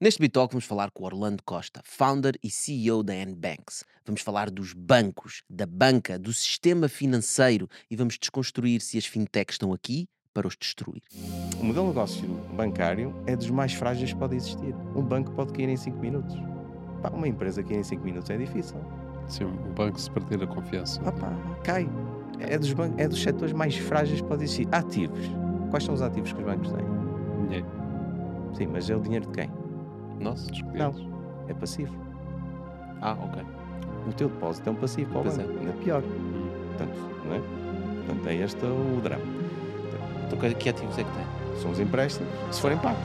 Neste Bitalk vamos falar com Orlando Costa, founder e CEO da N-Banks. Vamos falar dos bancos, da banca, do sistema financeiro e vamos desconstruir se as fintechs estão aqui para os destruir. O modelo de negócio bancário é dos mais frágeis que pode existir. Um banco pode cair em 5 minutos. Pá, uma empresa cair em 5 minutos é difícil. Sim, o banco se perder a confiança. Ah, pá, cai. É dos, ban- é dos setores mais frágeis que pode existir. Ativos. Quais são os ativos que os bancos têm? Dinheiro. Sim, mas é o dinheiro de quem? Nossa, dos clientes. É passivo. Ah, ok. O teu depósito é um passivo Pois é. Ainda pior. Portanto, não é? Portanto, é este o drama. Então que- que ativos é que tem? São os empréstimos, se forem pagos.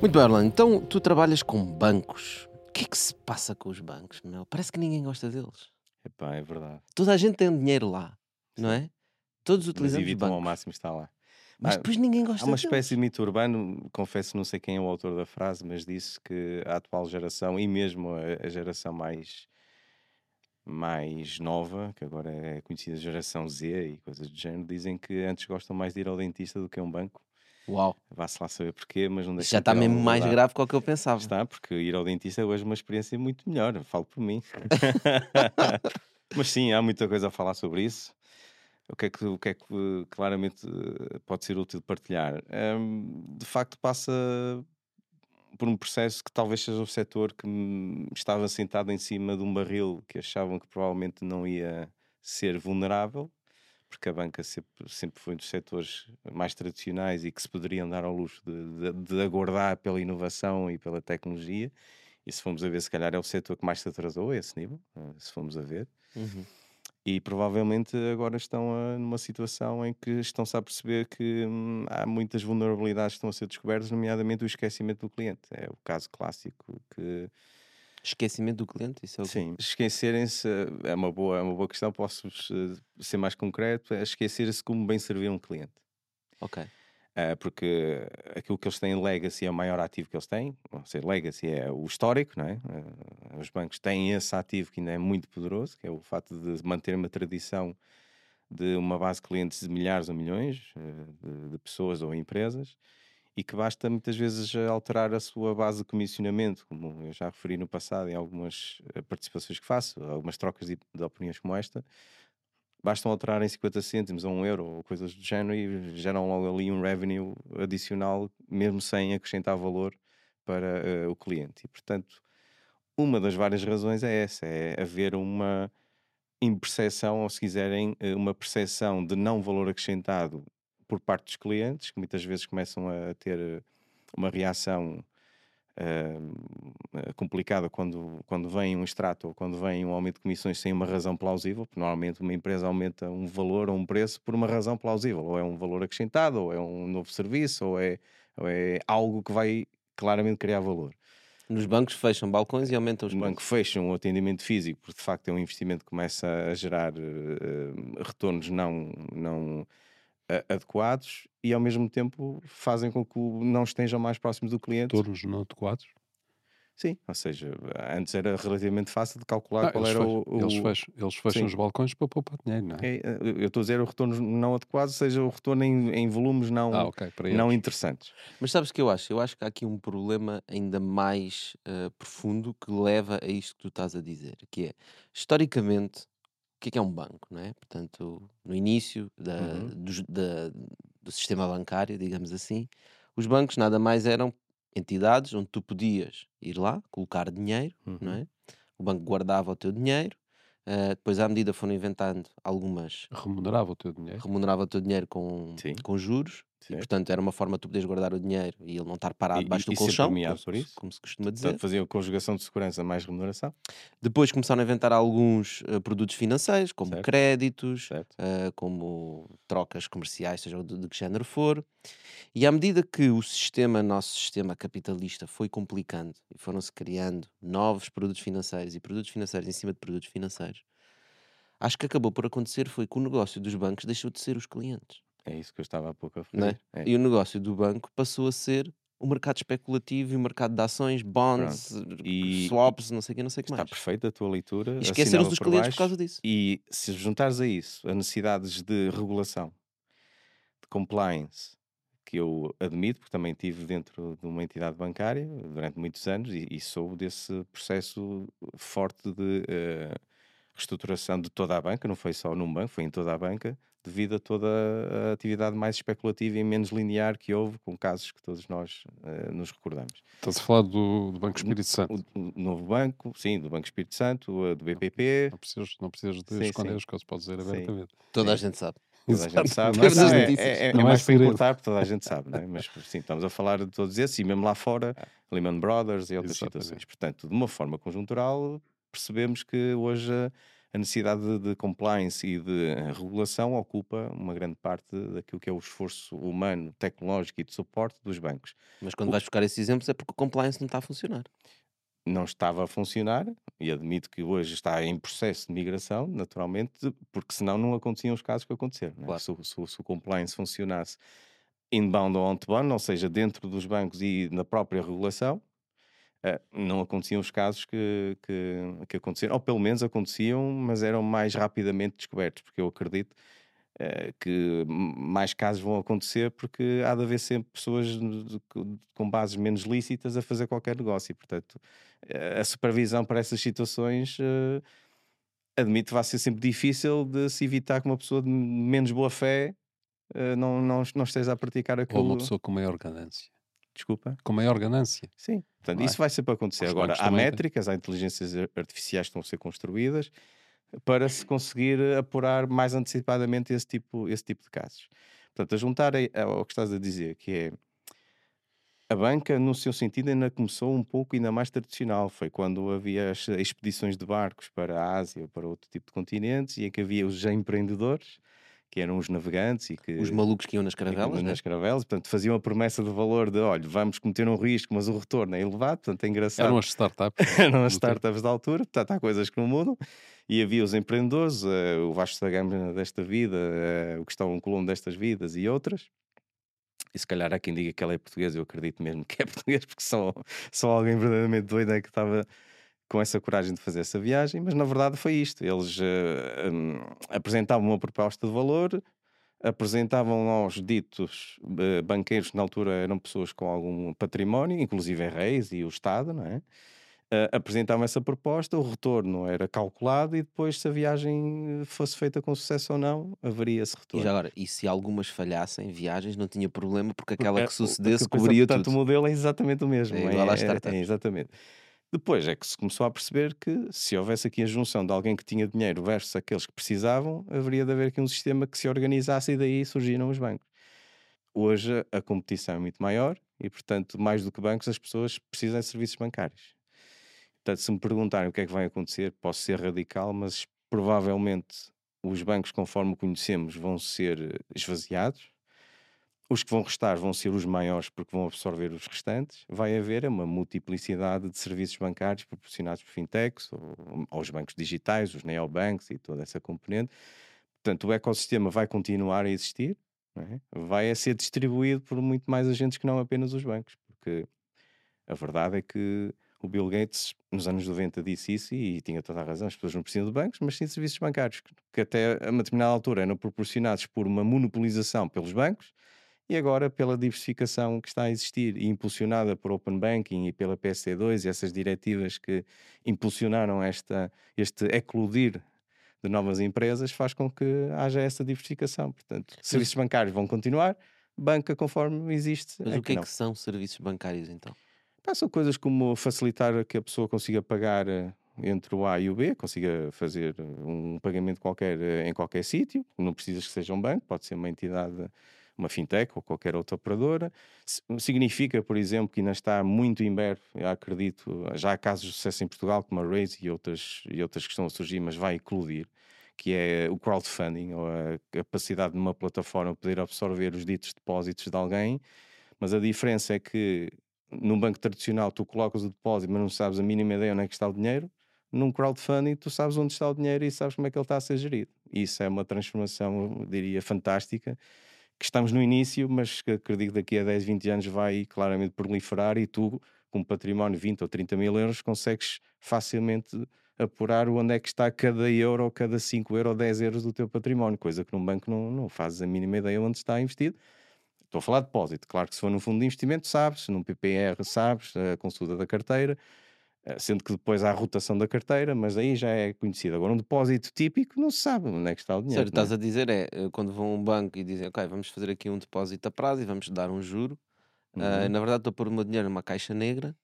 Muito bem, Orlando. Então tu trabalhas com bancos. O que é que se passa com os bancos, meu? Parece que ninguém gosta deles. Epá, é verdade. Toda a gente tem dinheiro lá, não é? Todos Mas utilizamos evitam ao máximo estar lá. Mas depois ninguém gosta Há uma deles. espécie de mito urbano, confesso, não sei quem é o autor da frase, mas disse que a atual geração e mesmo a, a geração mais, mais nova, que agora é conhecida geração Z e coisas do género, dizem que antes gostam mais de ir ao dentista do que a um banco. Uau. Vá-se lá saber porquê, mas não deixa já está mesmo mais grave do que eu pensava. Está, porque ir ao dentista é hoje uma experiência muito melhor, falo por mim. Mas sim, há muita coisa a falar sobre isso. O que é que, o que, é que claramente eh, pode ser útil partilhar? Hum, de facto, passa por um processo que talvez seja o setor que estava sentado em cima de um barril que achavam que provavelmente não ia ser vulnerável, porque a banca sempre, sempre foi um dos setores mais tradicionais e que se poderiam dar ao luxo de, de, de aguardar pela inovação e pela tecnologia. E se formos a ver, se calhar é o setor que mais se atrasou a esse nível, eh, se formos a ver. Uhum. E provavelmente agora estão a- numa situação em que estão-se a perceber que hum, há muitas vulnerabilidades que estão a ser descobertas, nomeadamente o esquecimento do cliente. É o caso clássico que Esquecimento do cliente, isso é o quê? Sim, esquecerem-se é uma boa, é uma boa questão. Posso eh, ser mais concreto? É esquecer-se como bem servir um cliente. Ok. Ah, porque aquilo que eles têm legacy é o maior ativo que eles têm, ou seja, legacy é o histórico, não é? Ah, os bancos têm esse ativo que ainda é muito poderoso, que é o facto de manter uma tradição de uma base de clientes de milhares ou milhões eh, de, de pessoas ou empresas e que basta muitas vezes alterar a sua base de comissionamento, como eu já referi no passado em algumas eh, participações que faço, algumas trocas de, de opiniões como esta, bastam alterar em 50 cêntimos a um euro ou coisas do género e geram logo ali um revenue adicional, mesmo sem acrescentar valor para eh, o cliente. E portanto, uma das várias razões é essa: é haver uma impercepção, ou se quiserem, eh, uma percepção de não valor acrescentado por parte dos clientes, que muitas vezes começam a ter eh, uma reação eh, complicada quando, quando vem um extrato ou quando vem um aumento de comissões sem uma razão plausível, porque normalmente uma empresa aumenta um valor ou um preço por uma razão plausível, ou é um valor acrescentado, ou é um novo serviço, ou é, ou é algo que vai claramente criar valor. Nos bancos fecham balcões e aumentam os O banco preços. fecha um atendimento físico, porque de facto é um investimento que começa a gerar eh, retornos não, não adequados e ao mesmo tempo fazem com que não estejam mais próximos do cliente. Turnos não adequados. Sim, ou seja, antes era relativamente fácil de calcular Não, qual era fecham, o. o- eles fecham, eles fecham Sim. os balcões para poupar dinheiro, não é? É, eu estou a dizer o retorno não adequado, seja o retorno em, em volumes não, Ah, ok, para não interessantes. Mas sabes o que eu acho? Eu acho que há aqui um problema ainda mais eh, profundo que leva a isto que tu estás a dizer, que é, historicamente, o que é que é um banco, não é? Portanto, no início da- Uhum. dos- da- do sistema bancário, digamos assim, os bancos nada mais eram entidades onde tu podias ir lá, colocar dinheiro, não Uhum. é? O banco guardava o teu dinheiro, eh, depois à medida foram inventando algumas Remunerava o teu dinheiro. remunerava o teu dinheiro com, Sim. com juros e Certo. portanto era uma forma de tu poderes guardar o dinheiro e ele não estar parado E- debaixo e- do e colchão, como, por se- isso? como se costuma dizer. Portanto, faziam conjugação de segurança mais remuneração. Depois começaram a inventar alguns eh, produtos financeiros, como Certo. créditos, Certo? eh, como trocas comerciais, seja de, de que género for. E à medida que o sistema, nosso sistema capitalista, foi complicando e foram-se criando novos produtos financeiros e produtos financeiros em cima de produtos financeiros, acho que acabou por acontecer foi que o negócio dos bancos deixou de ser os clientes. É isso que eu estava há pouco a não é? referir. É. E o negócio do banco passou a ser o mercado especulativo e o mercado de ações, bonds, swaps, não sei o que, não sei o que Está mais. perfeita a tua leitura. Esqueceram-se dos por clientes baixo. por causa disso. E se juntares a isso as necessidades de regulação, de compliance, que eu admito, porque também tive dentro de uma entidade bancária durante muitos anos e, e soube desse processo forte de eh, reestruturação de toda a banca, não foi só num banco, foi em toda a banca, devido a toda a atividade mais especulativa e menos linear que houve, com casos que todos nós eh, nos recordamos. Estás a falar do, do Banco Espírito Santo. O, o novo banco, sim, do Banco Espírito Santo, do BPP, Não precisas, não precisas de Sim, esconder sim. as coisas, podes dizer Sim. abertamente. Toda a gente sabe. Toda a gente sabe. Não é Não, é, é, é Não é mais para segredo. encurtar, porque toda a gente sabe, não é? Mas sim, estamos a falar de todos esses e mesmo lá fora, Lehman Brothers e outras Exatamente. situações. Portanto, de uma forma conjuntural, percebemos que hoje a- necessidade de, de compliance e de eh, regulação ocupa uma grande parte daquilo que é o esforço humano, tecnológico e de suporte dos bancos. Mas quando vais buscar esses exemplos é porque o compliance não está a funcionar. não estava a funcionar e admito que hoje está em processo de migração, naturalmente, porque senão não aconteciam os casos que aconteceram. não é? Claro. Se, o- se o- se o compliance funcionasse inbound ou outbound, ou seja, dentro dos bancos e na própria regulação, não aconteciam os casos que, que, que aconteceram, ou pelo menos aconteciam, mas eram mais rapidamente descobertos, porque eu acredito eh, que mais casos vão acontecer porque há de haver sempre pessoas com bases menos lícitas a fazer qualquer negócio e, portanto, eh, a supervisão para essas situações eh, admito vai ser sempre difícil de se evitar que uma pessoa de menos boa fé eh, não, não, não esteja a praticar Ou aquilo. uma pessoa com maior ganância. Desculpa. Com maior ganância. Sim, portanto, Não é? isso vai sempre acontecer. Os Agora, há métricas, há inteligências ar- artificiais que estão a ser construídas para se conseguir apurar mais antecipadamente esse tipo, esse tipo de casos. Portanto, a juntar ao que estás a dizer, que é a banca, no seu sentido, ainda começou um pouco ainda mais tradicional. Foi quando havia as expedições de barcos para a Ásia para outro tipo de continentes e em que havia os empreendedores, que eram os navegantes e que Os malucos que iam nas caravelas, né? nas caravelas, portanto, faziam a promessa de valor de, olha, vamos cometer um risco, mas o retorno é elevado, portanto, é engraçado. Eram as startups. Eram as startups da altura, portanto, há coisas que não mudam. E havia os empreendedores, eh, o Vasco da Gama desta vida, eh, o Cristóvão Colombo destas vidas e outras. E se calhar há quem diga que ela é portuguesa, eu acredito mesmo que é português, porque só, só alguém verdadeiramente doido é que estava com essa coragem de fazer essa viagem, mas na verdade foi isto. Eles eh, hum, apresentavam uma proposta de valor, apresentavam aos ditos eh, banqueiros, que na altura eram pessoas com algum património, inclusive reis e o Estado, não é? Eh, apresentavam essa proposta, o retorno era calculado e depois, se a viagem fosse feita com sucesso ou não, haveria esse E retorno. já agora, e se algumas falhassem, viagens, não tinha problema porque aquela É, que o- sucedesse porque, cobria portanto, tudo. o modelo é exatamente o mesmo. É igual às startups. é, exatamente. Depois é que se começou a perceber que se houvesse aqui a junção de alguém que tinha dinheiro versus aqueles que precisavam, haveria de haver aqui um sistema que se organizasse e daí surgiram os bancos. Hoje a competição é muito maior e, portanto, mais do que bancos, as pessoas precisam de serviços bancários. Portanto, se me perguntarem o que é que vai acontecer, posso ser radical, mas provavelmente os bancos, conforme conhecemos, vão ser esvaziados. Os que vão restar vão ser os maiores porque vão absorver os restantes. Vai haver uma multiplicidade de serviços bancários proporcionados por fintechs, ou, aos bancos digitais, os neobanks e toda essa componente. Portanto, o ecossistema vai continuar a existir, é? vai a ser distribuído por muito mais agentes que não apenas os bancos, porque a verdade é que o Bill Gates, nos anos 90, disse isso e tinha toda a razão. As pessoas não precisam de bancos, mas sim de serviços bancários, que até a uma determinada altura eram proporcionados por uma monopolização pelos bancos e agora pela diversificação que está a existir e impulsionada por Open Banking e pela PSD2 e essas diretivas que impulsionaram esta, este eclodir de novas empresas faz com que haja essa diversificação. Portanto, serviços bancários vão continuar, banca conforme existe. Mas é o que é não. que são serviços bancários então? São coisas como facilitar que a pessoa consiga pagar eh, entre o A e o B, consiga fazer eh, um pagamento qualquer eh, em qualquer sítio, não precisas que seja um banco, pode ser uma entidade, uma fintech ou qualquer outra operadora. Significa, por exemplo, que ainda está muito eu acredito, já há casos de sucesso em Portugal, como a Raise e outras, e outras que estão a surgir, mas vai eclodir, que é o crowdfunding, ou a capacidade de uma plataforma poder absorver os ditos depósitos de alguém, mas a diferença é que num banco tradicional tu colocas o depósito, mas não sabes a mínima ideia onde é que está o dinheiro. Num crowdfunding tu sabes onde está o dinheiro e sabes como é que ele está a ser gerido. Isso é uma transformação, diria, fantástica, que estamos no início, mas que acredito que daqui a 10, 20 anos vai claramente proliferar e tu, com um património de 20 ou 30 mil euros, consegues facilmente apurar onde é que está cada euro, cada 5 euros ou 10 euros do teu património, coisa que num banco não, não fazes a mínima ideia onde está investido. Estou a falar de depósito, claro que se for num fundo de investimento sabes, num PPR sabes, a consulta da carteira, sendo que depois há a rotação da carteira, mas aí já é conhecido. Agora, um depósito típico não se sabe onde é que está o dinheiro. Sério, é? estás a dizer é, eh, quando vão a um banco e dizem, ok, vamos fazer aqui um depósito a prazo e vamos dar um juro, ah, Uhum. na verdade estou a pôr o meu dinheiro numa caixa negra,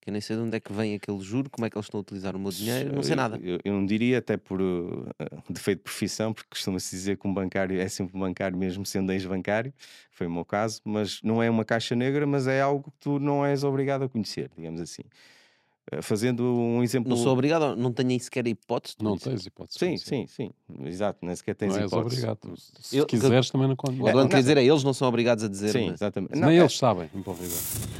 que eu nem sei de onde é que vem aquele juro, como é que eles estão a utilizar o meu dinheiro, não sei Eu- nada. Eu, eu não diria até por uh, uh, defeito de profissão, porque costuma-se dizer que um bancário é sempre um bancário, mesmo sendo ex-bancário, foi o meu caso, mas não é uma caixa negra, mas é algo que tu não és obrigado a conhecer, digamos assim. Uh, Fazendo um exemplo. Não sou obrigado, não tenho nem sequer hipótese Não conhecer. tens hipótese. de Sim, conhecer. sim, sim, exato, nem sequer tens Não és hipótese. obrigado. Se Eu- quiseres, também não conta. O que eu quero dizer é, eles não são obrigados a dizer. Sim, mas- exatamente. Nem Não, é- eles sabem.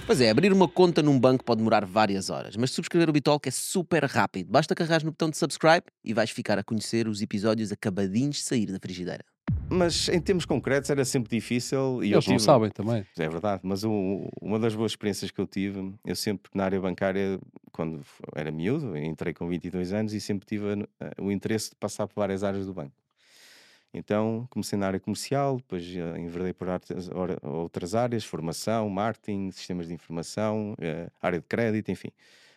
Pois é, abrir uma conta num banco pode demorar várias horas, mas subscrever o Bitalk é super rápido. Basta carregar no botão de subscribe e vais ficar a conhecer os episódios acabadinhos de sair da frigideira. Mas em termos concretos era sempre difícil. E Eles não tive- sabem também. É verdade, mas o- uma das boas experiências que eu tive, eu sempre na área bancária, quando era miúdo, entrei com 22 anos e sempre tive o interesse de passar por várias áreas do banco. Então comecei na área comercial, depois eh, enverdei por outras áreas, formação, marketing, sistemas de informação, eh, área de crédito, enfim,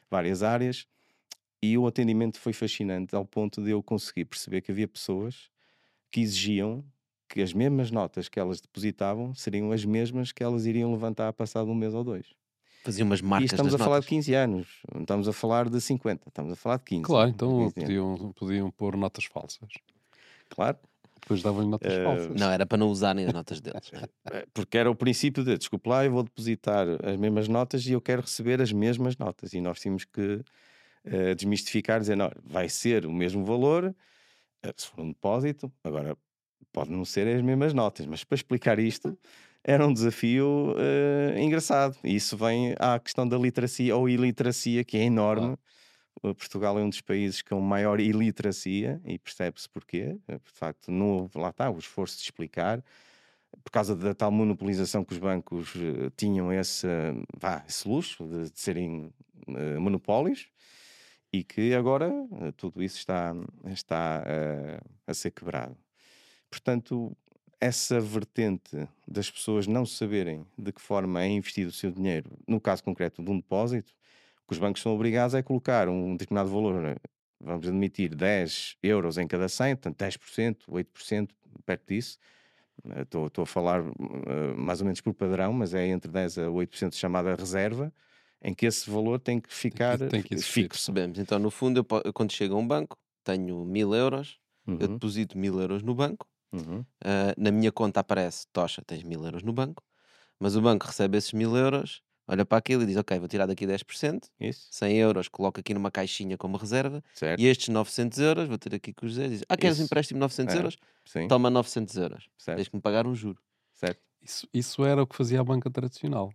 várias áreas. E o atendimento foi fascinante ao ponto de eu conseguir perceber que havia pessoas que exigiam que as mesmas notas que elas depositavam seriam as mesmas que elas iriam levantar passado um mês ou dois. Fazia umas e marcas estamos a nas falar notas. de 15 anos, não estamos a falar de 50, estamos a falar de 15. Claro, então 15 anos. podiam, podiam pôr notas falsas. Claro, Depois davam-lhe notas Eh, falsas. Não, era para não usarem as notas deles. né? eh, porque era o princípio de, desculpe lá, eu vou depositar as mesmas notas e eu quero receber as mesmas notas. E nós tínhamos que eh, desmistificar, dizer, não, vai ser o mesmo valor, se for um depósito, agora pode não ser as mesmas notas, mas para explicar isto era um desafio eh, engraçado. E isso vem à questão da literacia ou iliteracia, que é enorme. Uh, Portugal é um dos países com maior iliteracia e percebe-se porquê. Eh, De facto, não houve, lá está, o esforço de explicar. Por causa da tal monopolização que os bancos eh, tinham esse, eh, vá, esse luxo de, de serem eh, monopólios e que agora eh, tudo isso está, está eh, a ser quebrado. Portanto, essa vertente das pessoas não saberem de que forma é investido o seu dinheiro, no caso concreto de um depósito, o que os bancos são obrigados é colocar um determinado valor, eh, vamos admitir 10 euros em cada 100, portanto 10%, 8%, perto disso. Estou a falar eh, mais ou menos por padrão, mas é entre 10 a 8% chamada reserva, em que esse valor tem que ficar tem que existir. fixo. Percebemos. Então, no fundo, eu, eu quando chego a um banco, tenho mil euros, eu Uhum, deposito mil euros no banco, uhum. ah, na minha conta aparece, Tocha, tens mil euros no banco, mas o banco recebe esses mil euros, olha para aquilo e diz, ok, vou tirar daqui 10%, Isso, 100 euros coloco aqui numa caixinha como reserva, certo. e estes 900 euros, vou ter aqui com os Zé, diz, ah, queres Isso. empréstimo de 900 É. euros? Sim, Toma 900 euros, certo, tens que me pagar um juro. certo. Isso, isso era o que fazia a banca tradicional.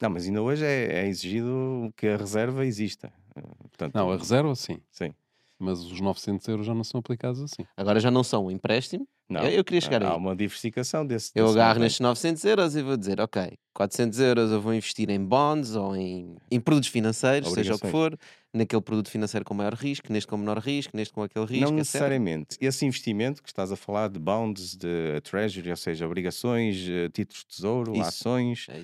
Não, mas ainda hoje é, é exigido que a reserva exista. Eh, Portanto, Não, a reserva sim. Sim. Mas os 900 euros já não são aplicados assim. Agora já não são um empréstimo, Não, Eu- eu queria chegar há aí. uma diversificação desse. Eu desse agarro montante. nestes 900 euros e vou dizer, ok, 400 euros eu vou investir em bonds ou em, em produtos financeiros, seja o que for, naquele produto financeiro com maior risco, neste com menor risco, neste com aquele risco, Não etc. necessariamente. Esse investimento que estás a falar de bonds, de treasury, ou seja, obrigações, eh, títulos de tesouro, Isso. ações, É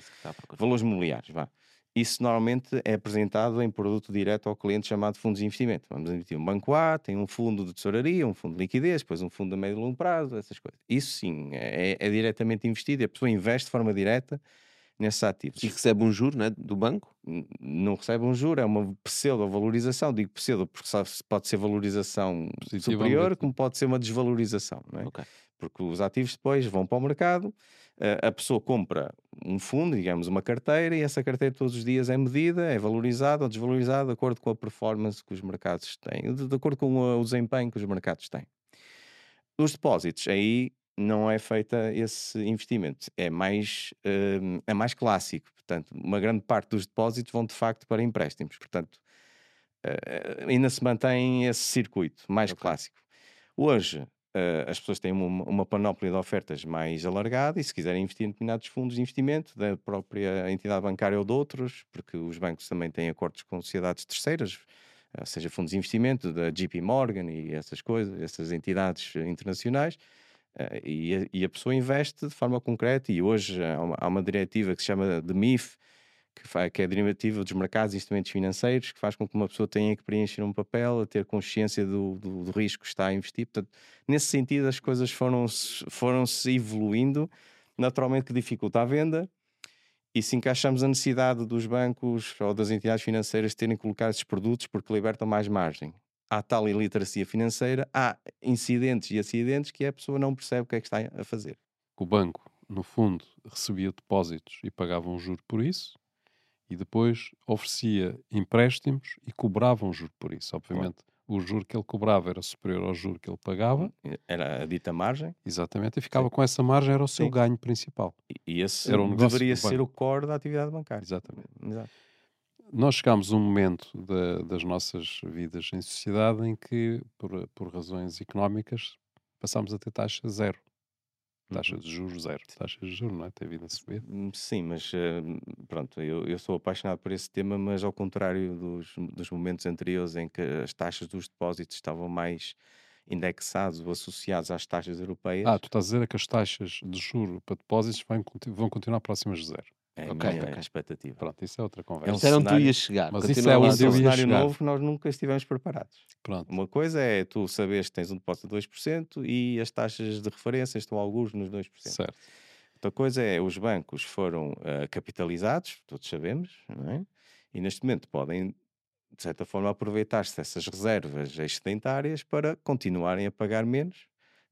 valores mobiliários, vá. Isso normalmente é apresentado em produto direto ao cliente chamado fundos de investimento. Vamos admitir, um banco A tem um fundo de tesouraria, um fundo de liquidez, depois um fundo a médio e longo prazo, essas coisas. Isso sim, é, é diretamente investido e a pessoa investe de forma direta nesses ativos. E recebe um juro né, do banco? Não recebe um juro, é uma pseudo-valorização. Digo pseudo porque pode ser valorização superior, como pode ser uma desvalorização. Não é? Ok. porque os ativos depois vão para o mercado, eh, a pessoa compra um fundo, digamos, uma carteira, e essa carteira todos os dias é medida, é valorizada ou desvalorizada de acordo com a performance que os mercados têm, de, acordo com o, o desempenho que os mercados têm. Os depósitos, aí não é feita esse investimento, é mais, eh, é mais clássico, portanto, uma grande parte dos depósitos vão de facto para empréstimos, portanto, eh, ainda se mantém esse circuito mais Ok. clássico. Hoje, eh, as pessoas têm uma, uma panóplia de ofertas mais alargada e se quiserem investir em determinados fundos de investimento da própria entidade bancária ou de outros, porque os bancos também têm acordos com sociedades terceiras, eh, seja fundos de investimento da JP Morgan e essas coisas, essas entidades internacionais, e, a, e a pessoa investe de forma concreta e hoje há uma, há uma diretiva que se chama de MIF, que, faz, que é derivativa dos mercados e instrumentos financeiros, que faz com que uma pessoa tenha que preencher um papel, a ter consciência do, do, do risco que está a investir. Portanto, nesse sentido, as coisas foram-se foram -se evoluindo, naturalmente que dificulta a venda. E se encaixamos a necessidade dos bancos ou das entidades financeiras terem que colocar esses produtos porque libertam mais margem, há tal iliteracia financeira, há incidentes e acidentes que a pessoa não percebe o que é que está a fazer. O banco, no fundo, recebia depósitos e pagava um juro por isso, e depois oferecia empréstimos e cobrava um juro por isso. Obviamente, o juro que ele cobrava era superior ao juro que ele pagava. Era a dita margem. Exatamente, e ficava Sim. com essa margem, era o seu Sim. ganho principal. E esse era um deveria ser o core da atividade bancária. Exatamente. Exato. Nós chegámos a um momento das nossas vidas em sociedade em que, por, por razões económicas, passámos a ter taxa zero. Taxa uhum. de juros zero. Taxa de juros, não é? Tem vindo a subir. Hum, sim, mas uh, pronto, eu, eu sou apaixonado por esse tema, mas ao contrário dos, dos momentos anteriores em que as taxas dos depósitos estavam mais indexados ou associados às taxas europeias. Ah, tu estás a dizer que as taxas de juro para depósitos vão, vão continuar próximas de zero. É okay, a minha okay. expectativa. Pronto, isso é outra conversa. É um cenário, tu ias chegar. Mas isso é um cenário novo que nós nunca estivemos preparados. Pronto. Uma coisa é tu saberes que tens um depósito de 2% e as taxas de referência estão alguns nos 2%. Certo. Outra coisa é os bancos foram uh, capitalizados, todos sabemos, não é? e neste momento podem, de certa forma, aproveitar-se dessas reservas excedentárias para continuarem a pagar menos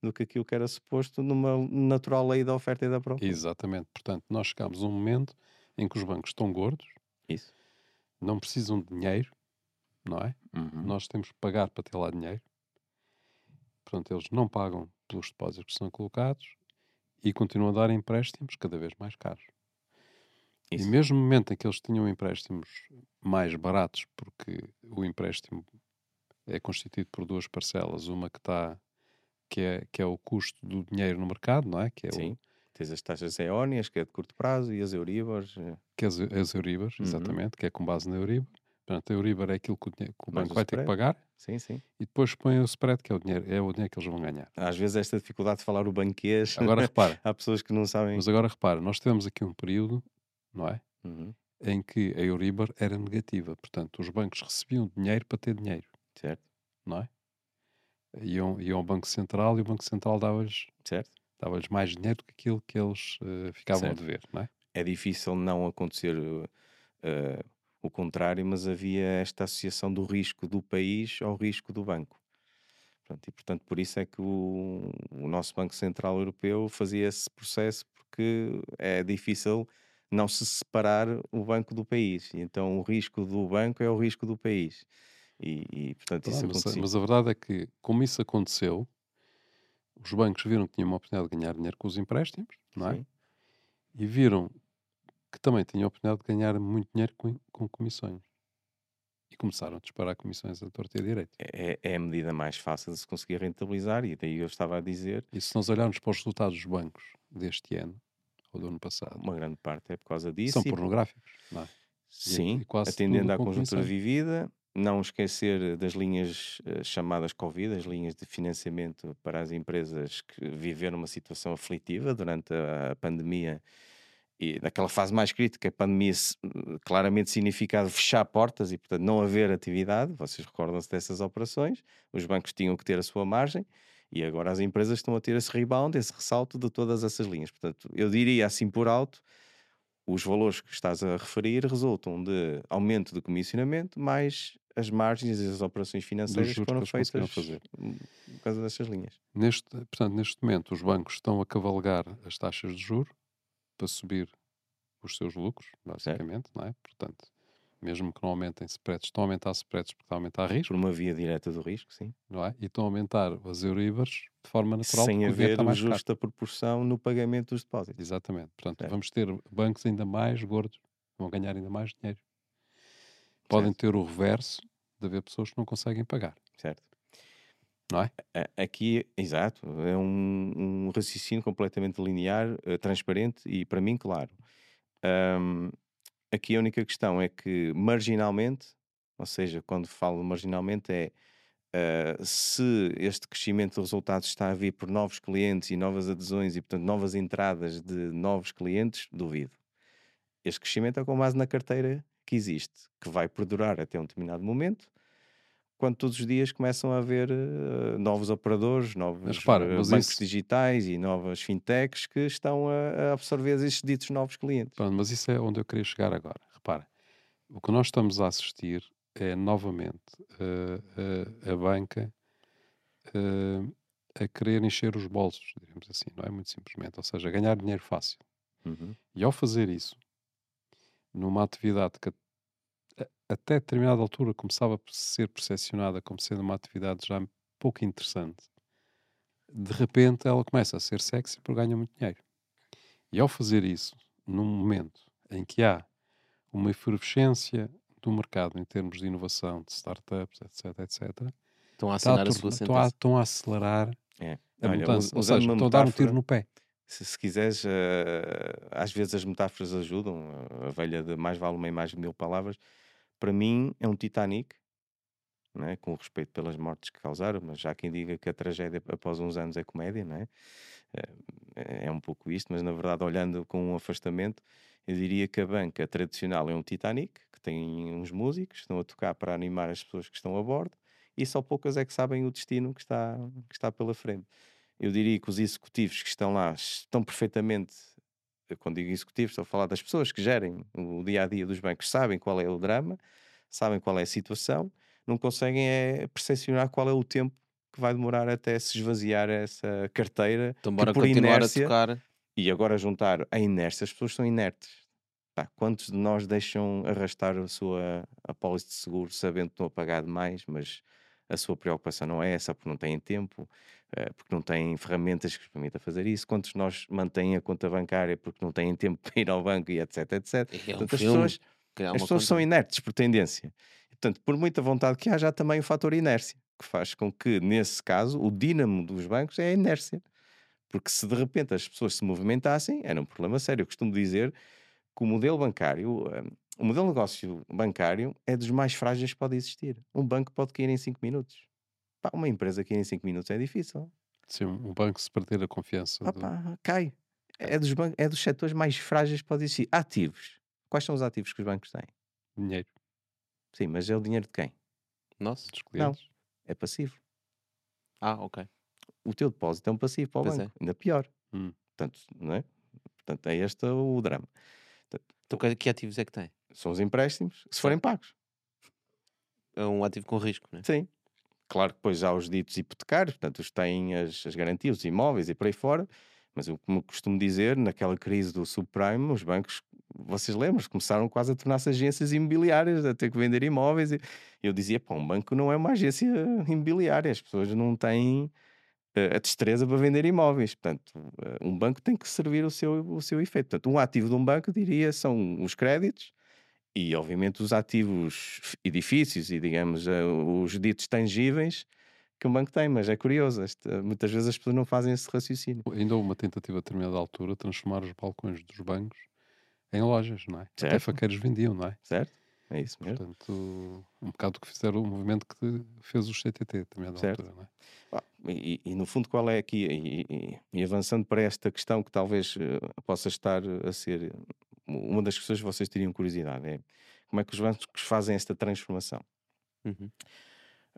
do que aquilo que era suposto numa natural lei da oferta e da procura. Exatamente. Portanto, nós chegamos a um momento em que os bancos estão gordos, Isso. não precisam de dinheiro, não é? Uhum. Nós temos que pagar para ter lá dinheiro. Portanto, eles não pagam pelos depósitos que são colocados e continuam a dar empréstimos cada vez mais caros. Isso. E mesmo no momento em que eles tinham empréstimos mais baratos, porque o empréstimo é constituído por duas parcelas, uma que está que é, que é o custo do dinheiro no mercado, não é? Que é Sim. O, Tens as taxas eónias, que é de curto prazo, e as Euribors. Eh. Que é as, as Euribors, uhum. exatamente, que é com base na Euribor. Portanto, a Euribor é aquilo que o, dinheiro, que o banco o vai ter que pagar. Sim, sim. E depois põe o spread, que é o dinheiro, é o dinheiro que eles vão ganhar. Às vezes esta dificuldade de falar o banquês. Agora repara. Há pessoas que não sabem. Mas agora repara, nós tivemos aqui um período, não é? Uhum. Em que a Euribor era negativa. Portanto, os bancos recebiam dinheiro para ter dinheiro. Certo. Não é? Iam, iam ao Banco Central e o Banco Central dava-lhes dava mais dinheiro do que aquilo que eles uh, ficavam certo. a dever, não é? É difícil não acontecer uh, o contrário, mas havia esta associação do risco do país ao risco do banco. E portanto, por isso é que o, o nosso Banco Central Europeu fazia esse processo, porque é difícil não se separar o banco do país. Então o risco do banco é o risco do país. E, e portanto, isso mas, mas a verdade é que, como isso aconteceu, os bancos viram que tinham uma oportunidade de ganhar dinheiro com os empréstimos, não é? Sim. E viram que também tinham a oportunidade de ganhar muito dinheiro com, com comissões. E começaram a disparar comissões a torta e a direito. É, é, a medida mais fácil de se conseguir rentabilizar, e daí eu estava a dizer. E se nós olharmos para os resultados dos bancos deste ano, ou do ano passado, uma grande parte é por causa disso. São pornográficos, não é? Sim, e, e atendendo à conjuntura vivida, não esquecer das linhas uh, chamadas Covid, as linhas de financiamento para as empresas que viveram uma situação aflitiva durante a, pandemia e naquela fase mais crítica, a pandemia claramente significava fechar portas e, portanto, não haver atividade. Vocês recordam-se dessas operações? Os bancos tinham que ter a sua margem e agora as empresas estão a ter esse rebound, esse ressalto de todas essas linhas. Portanto, eu diria assim por alto os valores que estás a referir resultam de aumento de comissionamento mais as margens e as operações financeiras que foram que feitas fazer. por causa dessas linhas. Neste, portanto, neste momento, os bancos estão a cavalgar as taxas de juros para subir os seus lucros, basicamente, não é? Portanto, mesmo que não aumentem spreads, estão a aumentar spreads porque estão a aumentar risco. Por uma via direta do risco, sim. Não é? E estão a aumentar as Euribors de forma natural. Sem haver uma justa proporção no pagamento dos depósitos. Exatamente. Portanto, é. vamos ter bancos ainda mais gordos, vão ganhar ainda mais dinheiro. Podem certo. ter o reverso de haver pessoas que não conseguem pagar. Certo. não é? Aqui, exato, é um, um raciocínio completamente linear, uh, transparente e, para mim, claro. Um, aqui a única questão é que, marginalmente, ou seja, quando falo marginalmente, é uh, se este crescimento de resultados está a vir por novos clientes e novas adesões e, portanto, novas entradas de novos clientes, duvido. Este crescimento é com base na carteira que existe, que vai perdurar até um determinado momento quando todos os dias começam a haver uh, novos operadores, novos repara, uh, bancos isso... digitais e novas fintechs que estão a, a, absorver esses ditos novos clientes. Pronto, mas isso é onde eu queria chegar agora. Repara, o que nós estamos a assistir é novamente uh, a banca a querer encher os bolsos, digamos assim, não é muito simplesmente, ou seja, ganhar dinheiro fácil. Uhum. E ao fazer isso, numa atividade que até determinada altura começava a ser percepcionada como sendo uma atividade já pouco interessante, de repente ela começa a ser sexy porque ganha muito dinheiro. E ao fazer isso, num momento em que há uma efervescência do mercado em termos de inovação, de startups, etc, etc, estão a, assinar a, a sua estão a, estão a acelerar é. a Olha, mudança. Ou seja, estão a dar um tiro no pé. Se, se quiseres, uh, às vezes as metáforas ajudam. A velha de mais vale uma imagem de mil palavras para mim é um Titanic, não é? com respeito pelas mortes que causaram, mas já quem diga que a tragédia após uns anos é comédia, não é? É, é um pouco isto, mas na verdade, olhando com um afastamento, eu diria que a banca tradicional é um Titanic, que tem uns músicos, estão a tocar para animar as pessoas que estão a bordo, e só poucas é que sabem o destino que está, que está pela frente. Eu diria que os executivos que estão lá estão perfeitamente quando digo executivos, estou a falar das pessoas que gerem o dia a dia dos bancos, sabem qual é o drama, sabem qual é a situação, não conseguem é percepcionar qual é o tempo que vai demorar até se esvaziar essa carteira. Então, bora por continuar inércia, a tocar. E agora juntar a inércia, as pessoas são inertes. Quantos de nós deixam arrastar a sua apólice de seguro sabendo que estão a pagar demais, mas a sua preocupação não é essa, porque não têm tempo, porque não têm ferramentas que os permitam fazer isso. Quantos de nós mantêm a conta bancária porque não têm tempo para ir ao banco e etc, etc. É um Portanto, as pessoas, as pessoas são inertes por tendência. Portanto, por muita vontade que haja, há também o fator inércia, que faz com que, nesse caso, o dínamo dos bancos é a inércia. Porque se de repente as pessoas se movimentassem, era um problema sério. Eu costumo dizer que o modelo bancário, eh, o modelo de negócio bancário é dos mais frágeis que pode existir. Um banco pode cair em 5 minutos. Pá, uma empresa cair em 5 minutos é difícil. Sim, um banco se perder a confiança. Ah, pá, cai. É dos, é dos setores mais frágeis que pode existir. Ativos. Quais são os ativos que os bancos têm? Dinheiro. Sim, mas é o dinheiro de quem? Nosso? Dos clientes. Não, é passivo. Ah, ok. O teu depósito é um passivo para o pois banco. É. Ainda pior. Hum. Portanto, não é? Portanto, é este o drama. Então, que ativos é que tem? São os empréstimos, se forem pagos. É um ativo com risco, não é? Sim. Claro que depois há os ditos hipotecários, portanto, os têm as, as garantias, os imóveis e por aí fora, mas eu, como costumo dizer, naquela crise do subprime, os bancos, vocês lembram, começaram quase a tornar-se agências imobiliárias, a ter que vender imóveis. E eu dizia, pá, um banco não é uma agência imobiliária, as pessoas não têm uh, a destreza para vender imóveis. Portanto, uh, um banco tem que servir o seu, o seu efeito. Portanto, um ativo de um banco, diria, são os créditos, e obviamente os ativos edifícios e digamos eh, os ditos tangíveis que um banco tem, mas é curioso, muitas vezes as pessoas não fazem esse raciocínio. Ainda houve uma tentativa a determinada altura de transformar os balcões dos bancos em lojas, não é? Certo. Até faqueiros vendiam, não é? Certo, é isso mesmo. Portanto, um bocado do que fizeram o movimento que fez o CTT a determinada certo. altura, não é? Ah, e, e, no fundo qual é aqui, e, e, avançando para esta questão que talvez uh, possa estar a ser uma das questões que vocês teriam curiosidade é como é que os bancos fazem esta transformação. Uhum.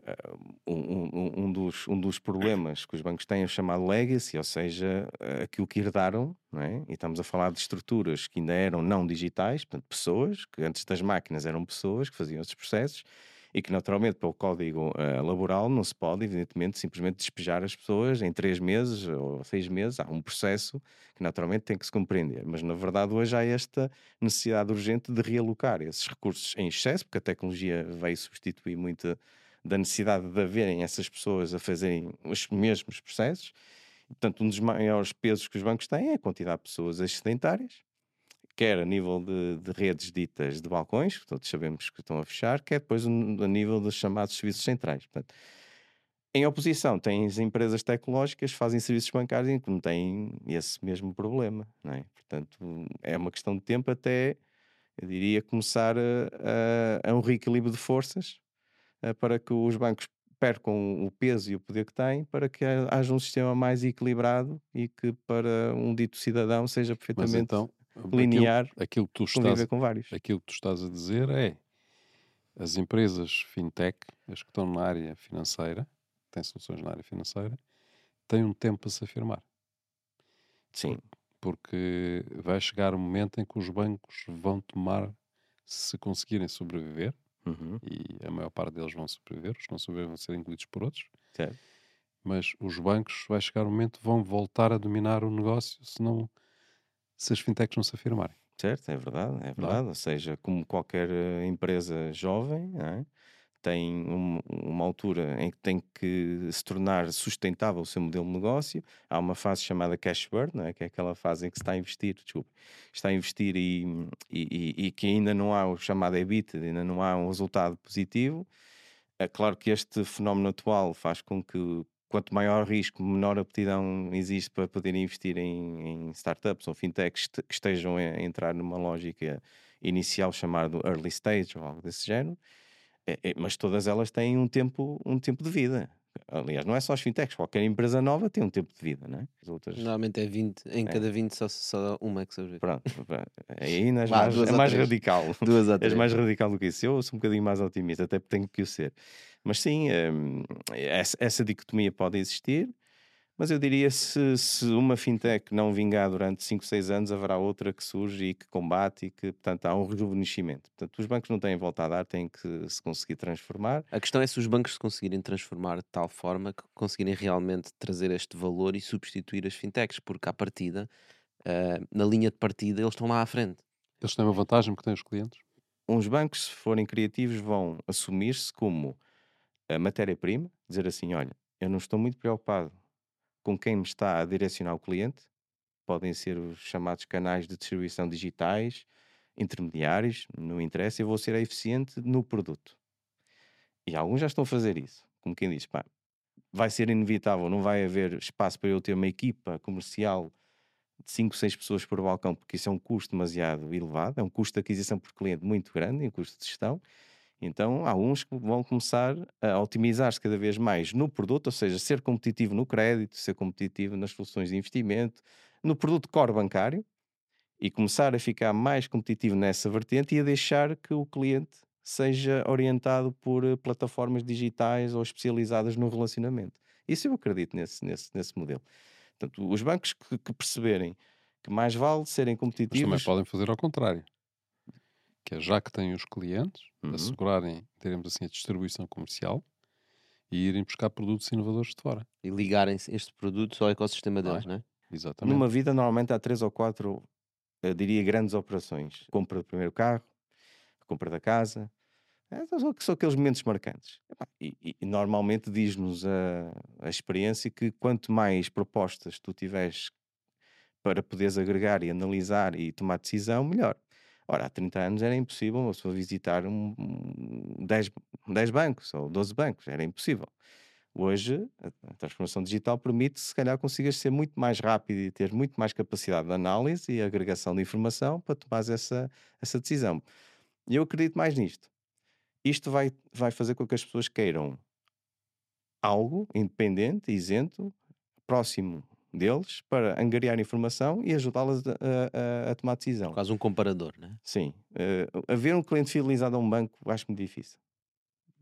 Uh, um, um, dos, um dos problemas que os bancos têm é o chamado legacy, ou seja, aquilo que herdaram, não é? e estamos a falar de estruturas que ainda eram não digitais, portanto, pessoas, que antes das máquinas eram pessoas que faziam esses processos, e que naturalmente pelo código uh, laboral não se pode, evidentemente, simplesmente despejar as pessoas em três meses ou seis meses. Há um processo que naturalmente tem que se compreender. Mas na verdade hoje há esta necessidade urgente de realocar esses recursos em excesso, porque a tecnologia veio substituir muito da necessidade de haverem essas pessoas a fazerem os mesmos processos. Portanto, um dos maiores pesos que os bancos têm é a quantidade de pessoas excedentárias quer a nível de, de, redes ditas de balcões, que todos sabemos que estão a fechar, quer depois a nível dos chamados serviços centrais. Portanto, Em oposição, tens empresas tecnológicas que fazem serviços bancários e que não têm esse mesmo problema, é? Portanto, é uma questão de tempo até, eu diria, começar a, a, a um reequilíbrio de forças a, para que os bancos percam o peso e o poder que têm para que haja um sistema mais equilibrado e que para um dito cidadão seja perfeitamente então, linear aquilo, aquilo que tu estás, com vários. Aquilo que tu estás a dizer é as empresas fintech, as que estão na área financeira, têm soluções na área financeira, têm um tempo para se afirmar. Sim. Porque vai chegar um momento em que os bancos vão tomar, se conseguirem sobreviver, uhum. e a maior parte deles vão sobreviver, os que não sobreviver vão ser engolidos por outros. Certo. Mas os bancos, vai chegar um momento, vão voltar a dominar o negócio se, não, se as fintechs não se afirmarem. Certo, é verdade, é verdade. Não. Ou seja, como qualquer eh, empresa jovem, é? tem um, uma altura em que tem que se tornar sustentável o seu modelo de negócio. Há uma fase chamada cash burn, é? que é aquela fase em que se está a investir, desculpe, está a investir e, e, e, e que ainda não há o chamado EBIT, ainda não há um resultado positivo. É claro que este fenómeno atual faz com que quanto maior risco, menor aptidão existe para poder investir em, em startups ou fintechs que estejam a entrar numa lógica inicial chamada early stage ou algo desse género é, é, mas todas elas têm um tempo, um tempo de vida. Aliás, não é só as fintechs, qualquer empresa nova tem um tempo de vida, não é? As outras... Normalmente é 20, em é. cada 20 só, só uma é que sobrevive. Pronto, aí ainda mais, é mais radical. Duas és mais radical do que isso. Eu sou um bocadinho mais otimista, até porque tenho que o ser. Mas sim, hum, essa, essa dicotomia pode existir. Mas eu diria se, se uma fintech não vingar durante 5, 6 anos, haverá outra que surge e que combate e que, portanto, há um rejuvenescimento. Portanto, os bancos não têm volta a dar, têm que se conseguir transformar. A questão é se os bancos se conseguirem transformar de tal forma que conseguirem realmente trazer este valor e substituir as fintechs, porque à partida, uh, na linha de partida, eles estão lá à frente. Eles têm uma vantagem porque têm os clientes? Uns bancos, se forem criativos, vão assumir-se como a matéria-prima, dizer assim, olha, eu não estou muito preocupado com quem me está a direcionar o cliente, podem ser os chamados canais de distribuição digitais, intermediários, não interessa, eu vou ser eficiente no produto. E alguns já estão a fazer isso, como quem diz, pá, vai ser inevitável, não vai haver espaço para eu ter uma equipa comercial de 5, 6 pessoas por balcão, porque isso é um custo demasiado elevado, é um custo de aquisição por cliente muito grande, um custo de gestão, então, há uns que vão começar a otimizar-se cada vez mais no produto, ou seja, ser competitivo no crédito, ser competitivo nas soluções de investimento, no produto core bancário e começar a ficar mais competitivo nessa vertente e a deixar que o cliente seja orientado por eh, plataformas digitais ou especializadas no relacionamento. Isso eu acredito nesse, nesse, nesse modelo. Portanto, os bancos que, que perceberem que mais vale serem competitivos. Mas também podem fazer ao contrário que é já que têm os clientes, uhum. assegurarem, teremos assim, a distribuição comercial e irem buscar produtos inovadores de fora. E ligarem estes produtos ao ecossistema deles, não é? Exatamente. Numa vida, normalmente há três ou quatro, eu diria, grandes operações: compra do primeiro carro, compra da casa. É, são aqueles momentos marcantes. E, e, e normalmente diz-nos a, a experiência que quanto mais propostas tu tiveres para poderes agregar e analisar e tomar decisão, melhor. Ora, há 30 anos era impossível uma pessoa visitar um, um, 10, 10 bancos ou 12 bancos, era impossível. Hoje, a transformação digital permite, se calhar, consigas ser muito mais rápido e ter muito mais capacidade de análise e agregação de informação para tomar essa, essa decisão. E eu acredito mais nisto. Isto vai, vai fazer com que as pessoas queiram algo independente, isento, próximo deles para angariar informação e ajudá-las a, a, a, tomar decisão. Quase um comparador, né? Sim. Uh, haver um cliente fidelizado a um banco, acho muito difícil.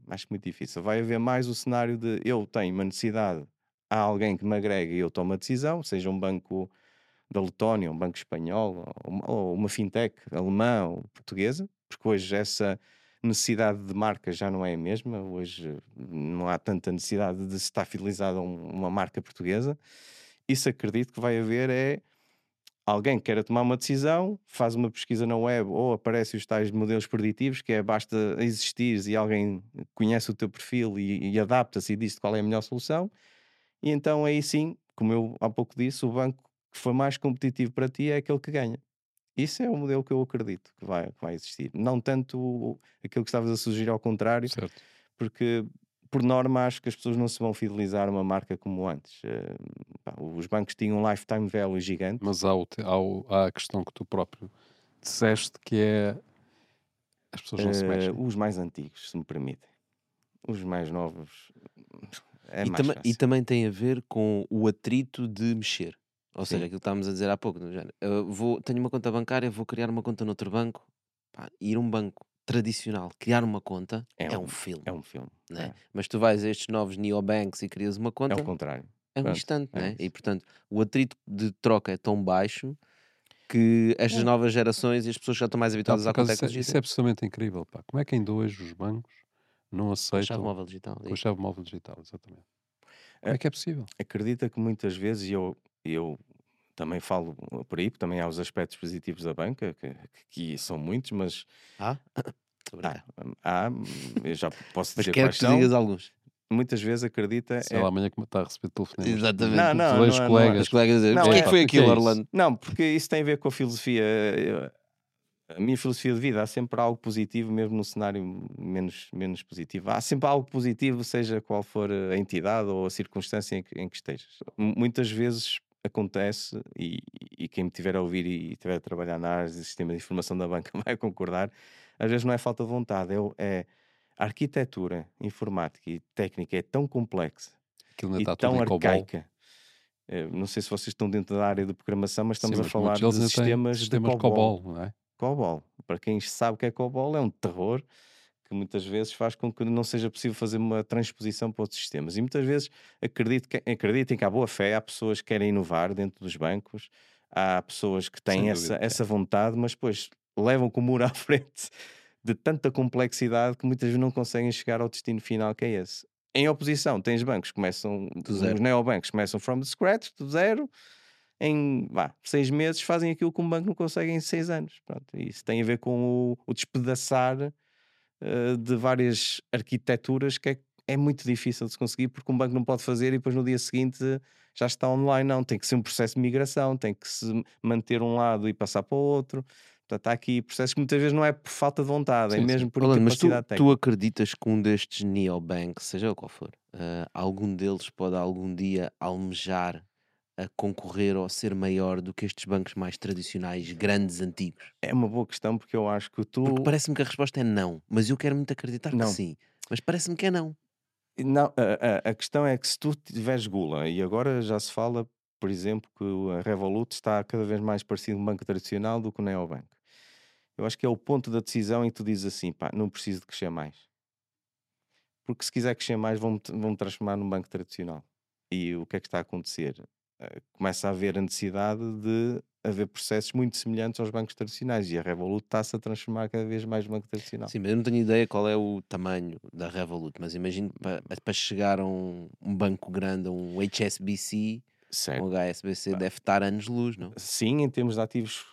Acho muito difícil. Vai haver mais o cenário de eu tenho uma necessidade, há alguém que me agrega e eu tomo a decisão, seja um banco da Letónia, um banco espanhol, ou uma fintech alemã ou portuguesa, porque hoje essa necessidade de marca já não é a mesma. Hoje não há tanta necessidade de estar fidelizado a uma marca portuguesa isso acredito que vai haver é alguém que queira tomar uma decisão, faz uma pesquisa na web ou aparece os tais modelos preditivos, que é basta existir e alguém conhece o teu perfil e, e adapta-se e diz qual é a melhor solução. E então aí sim, como eu há pouco disse, o banco que for mais competitivo para ti é aquele que ganha. Isso é o modelo que eu acredito que vai, que vai existir. Não tanto aquilo que estavas a sugerir ao contrário, certo. porque por norma, acho que as pessoas não se vão fidelizar a uma marca como antes. Uh, pá, os bancos tinham um lifetime value gigante. Mas há, o, há, o, há, a questão que tu próprio disseste que é as pessoas não uh, se mexem. Os mais antigos, se me permitem. Os mais novos. É e, mais e também tem a ver com o atrito de mexer. Ou Sim. seja, aquilo que estávamos a dizer há pouco, eu vou, tenho uma conta bancária, vou criar uma conta noutro banco, pá, ir a um banco tradicional, criar uma conta é, é um, um, filme. É um filme. Né? É. Mas tu vais a estes novos neobanks e crias uma conta. É o contrário. É um Pronto, instante, é né? E portanto, o atrito de troca é tão baixo que estas novas gerações e as pessoas já estão mais habituadas não, à conta isso, é, isso é absolutamente incrível. Pá. Como é que ainda hoje os bancos não aceitam. Com a chave móvel digital. Com a chave móvel digital, exatamente. Como é que é possível? Acredita que muitas vezes, e eu, eu também falo por aí, porque também há os aspectos positivos da banca, que, que são muitos, mas. Ah? Há, há, eu já posso mas dizer quero quais que tu digas alguns. Muitas vezes acredita. Sei é... lá, amanhã que está a receber telefonemas. Exatamente. Não, não, dois não, é, colegas. não, Os colegas dizem, Não, o que é é- que foi que é aquilo, isso? Orlando? Não, porque isso tem a ver com a filosofia. A minha filosofia de vida há sempre algo positivo, mesmo num cenário menos, menos positivo. Há sempre algo positivo, seja qual for a entidade ou a circunstância em que, em que estejas. M- Muitas vezes acontece, e, e quem me tiver a ouvir e estiver a trabalhar na área de sistema de informação da banca vai concordar, às vezes não é falta de vontade, é, é a arquitetura informática e técnica é tão complexa e tão COBOL. arcaica. Eh, Não sei se vocês estão dentro da área de programação, mas estamos Sim, a mas falar muitos deles de sistemas, sistemas de COBOL. COBOL, não é? COBOL. Para quem sabe o que é COBOL, é um terror que muitas vezes faz com que não seja possível fazer uma transposição para outros sistemas. E muitas vezes acredito que, acreditem que há boa fé, há pessoas que querem inovar dentro dos bancos, há pessoas que têm essa, dúvida, é. essa vontade, mas depois levam com o muro à frente de tanta complexidade que muitas vezes não conseguem chegar ao destino final que é esse. Em oposição, tens bancos que começam, os neobancos começam from the scratch, do zero, em vá, seis meses fazem aquilo que um banco não consegue em seis anos. Pronto, isso tem a ver com o, o despedaçar eh, de várias arquiteturas que é, é muito difícil de se conseguir porque um banco não pode fazer e depois no dia seguinte já está online. Não, tem que ser um processo de migração, tem que se manter um lado e passar para o outro. Portanto, há aqui processos que muitas vezes não é por falta de vontade, é Sim, sim. mesmo por Orlando, mas tu, tu acreditas que um destes neobanks, seja qual for, ah, algum deles pode algum dia almejar a concorrer ou ser maior do que estes bancos mais tradicionais, grandes, antigos? É uma boa questão porque eu acho que tu. Porque parece-me que a resposta é não, mas eu quero muito acreditar Não. que sim. Mas parece-me que é não. Não, a, a- a questão é que se tu tiveres gula, e agora já se fala, por exemplo, que a Revolut está cada vez mais parecido com um banco tradicional do que o Neobank. Eu acho que é o ponto da decisão em que tu dizes assim, pá, não preciso de crescer mais. Porque se quiser crescer mais, vão-me vão transformar num banco tradicional. E o que é que está a acontecer? Eh, Começa a haver a necessidade de haver processos muito semelhantes aos bancos tradicionais e a Revolut está-se a transformar cada vez mais banco tradicional. Sim, mas eu não tenho ideia qual é o tamanho da Revolut, mas imagino para, para chegar a um, um banco grande, a um HSBC, Certo. um HSBC, deve estar anos-luz, não? Sim, em termos de ativos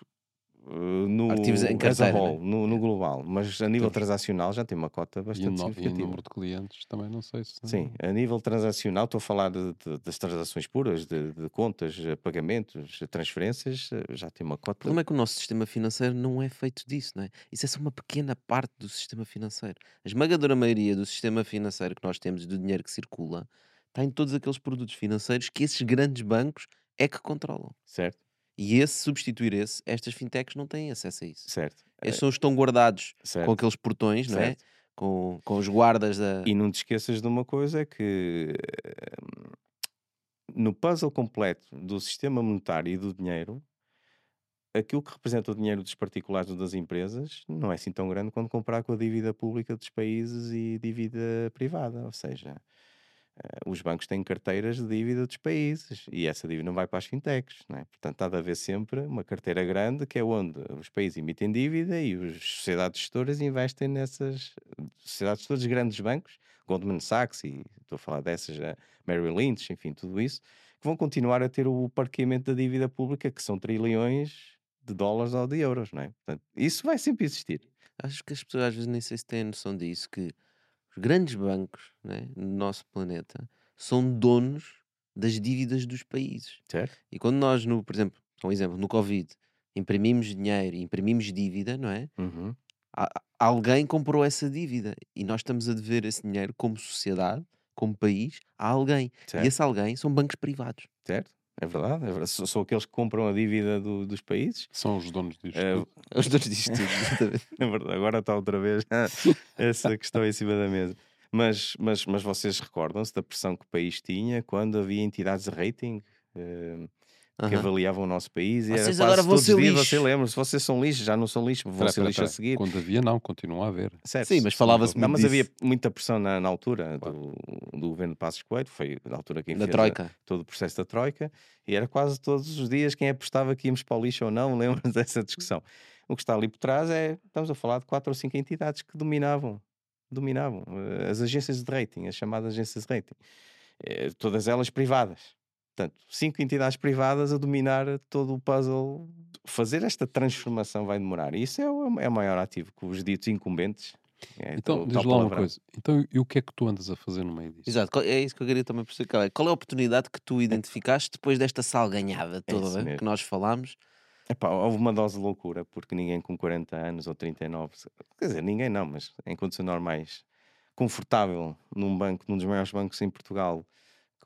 no Ativos em carteira, whole, né? no, no global, mas a nível Termos- transacional já tem uma cota E bastante no- e o significativa. número de clientes também não sei se. Sim, a nível transacional, estou a falar de- de- das transações puras, de, de contas, eh, pagamentos, eh, transferências, eh, já tem uma cota. problema é que o nosso sistema financeiro não é feito disso, não é? Isso é só uma pequena parte do sistema financeiro. A esmagadora maioria do sistema financeiro que nós temos e do dinheiro que circula está em todos aqueles produtos financeiros que esses grandes bancos é que controlam. Certo? E esse, substituir esse, estas fintechs não têm acesso a isso. Certo. Esses são os que estão guardados certo. com aqueles portões, não é? Certo. Com, com os guardas da. E não te esqueças de uma coisa: é que eh, no puzzle completo do sistema monetário e do dinheiro, aquilo que representa o dinheiro dos particulares ou das empresas não é assim tão grande quando comparar com a dívida pública dos países e dívida privada. Ou seja, eh, os bancos têm carteiras de dívida dos países e essa dívida não vai para as fintechs. Não é? Portanto, há de haver sempre uma carteira grande que é onde os países emitem dívida e as sociedades gestoras investem nessas sociedades gestoras, grandes bancos, Goldman Sachs, e estou a falar dessas, a Merrill Lynch, enfim, tudo isso, que vão continuar a ter o parqueamento da dívida pública, que são trilhões de dólares ou de euros, não é? Portanto, isso vai sempre existir. Acho que as pessoas às vezes nem sei se têm noção disso, que os grandes bancos né, no nosso planeta são donos das dívidas dos países. Certo? E quando nós, no, por exemplo, um exemplo, no Covid, imprimimos dinheiro, imprimimos dívida, não é? Uhum. Alguém comprou essa dívida e nós estamos a dever esse dinheiro como sociedade como país, a alguém. Certo. E esse alguém são bancos privados. Certo? É verdade, é verdade. São, são aqueles que compram a dívida do- dos países. São os donos disto. Tudo. Os donos disto. É verdade, agora está outra vez essa questão em cima da mesa. Mas, mas, mas vocês recordam-se da pressão que o país tinha quando havia entidades de rating eh, que avaliavam o nosso país e Vocês era quase agora vão todos ser os dias, lixo. você lembra se vocês são lixo, já não são lixo, vão ser lixo a espera. seguir. Quando havia, não, continua a haver. Certo. Sim, mas falava-se Não, muito mas havia disso. muita pressão na, na altura do, do governo de Passos Coelho, foi na altura quem Da fez a- Troika. todo o processo da Troika, e era quase todos os dias quem apostava que íamos para o lixo ou não, lembram dessa discussão. O que está ali por trás é, estamos a falar de quatro ou cinco entidades que dominavam, dominavam, eh, as agências de rating, as chamadas agências de rating, Eh, todas elas privadas. Portanto, cinco entidades privadas a dominar todo o puzzle. Fazer esta transformação vai demorar. E isso é o, é o maior ativo que os ditos incumbentes. é Então, o diz lá uma coisa. Então, e o que é que tu andas a fazer no meio disso? Exato, é isso que eu queria também perceber. Qual é, é a oportunidade que tu identificaste depois desta salganhada toda isso hein, mesmo. que nós falámos? Epá, houve uma dose de loucura, porque ninguém com 40 anos ou 39, se- quer dizer, ninguém não, mas em condições normais, confortável num banco, num dos maiores bancos em Portugal,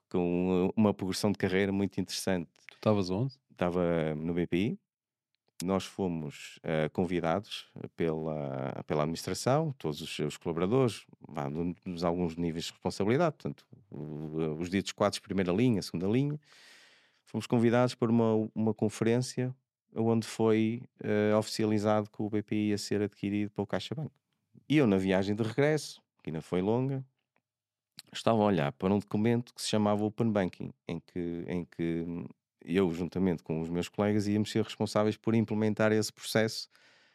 com uh, uma progressão de carreira muito interessante. Tu estavas onde? Estava no BPI, nós fomos eh, convidados pela, pela administração, todos os seus colaboradores, vá, num- nos alguns níveis de responsabilidade, portanto, os ditos quadros, primeira linha, segunda linha, fomos convidados para uma, uma conferência onde foi eh, oficializado que o BPI ia ser adquirido pelo CaixaBank. E eu, na viagem de regresso, que ainda foi longa, estava a olhar para um documento que se chamava Open Banking, em que, em que eu, juntamente com os meus colegas, íamos ser responsáveis por implementar esse processo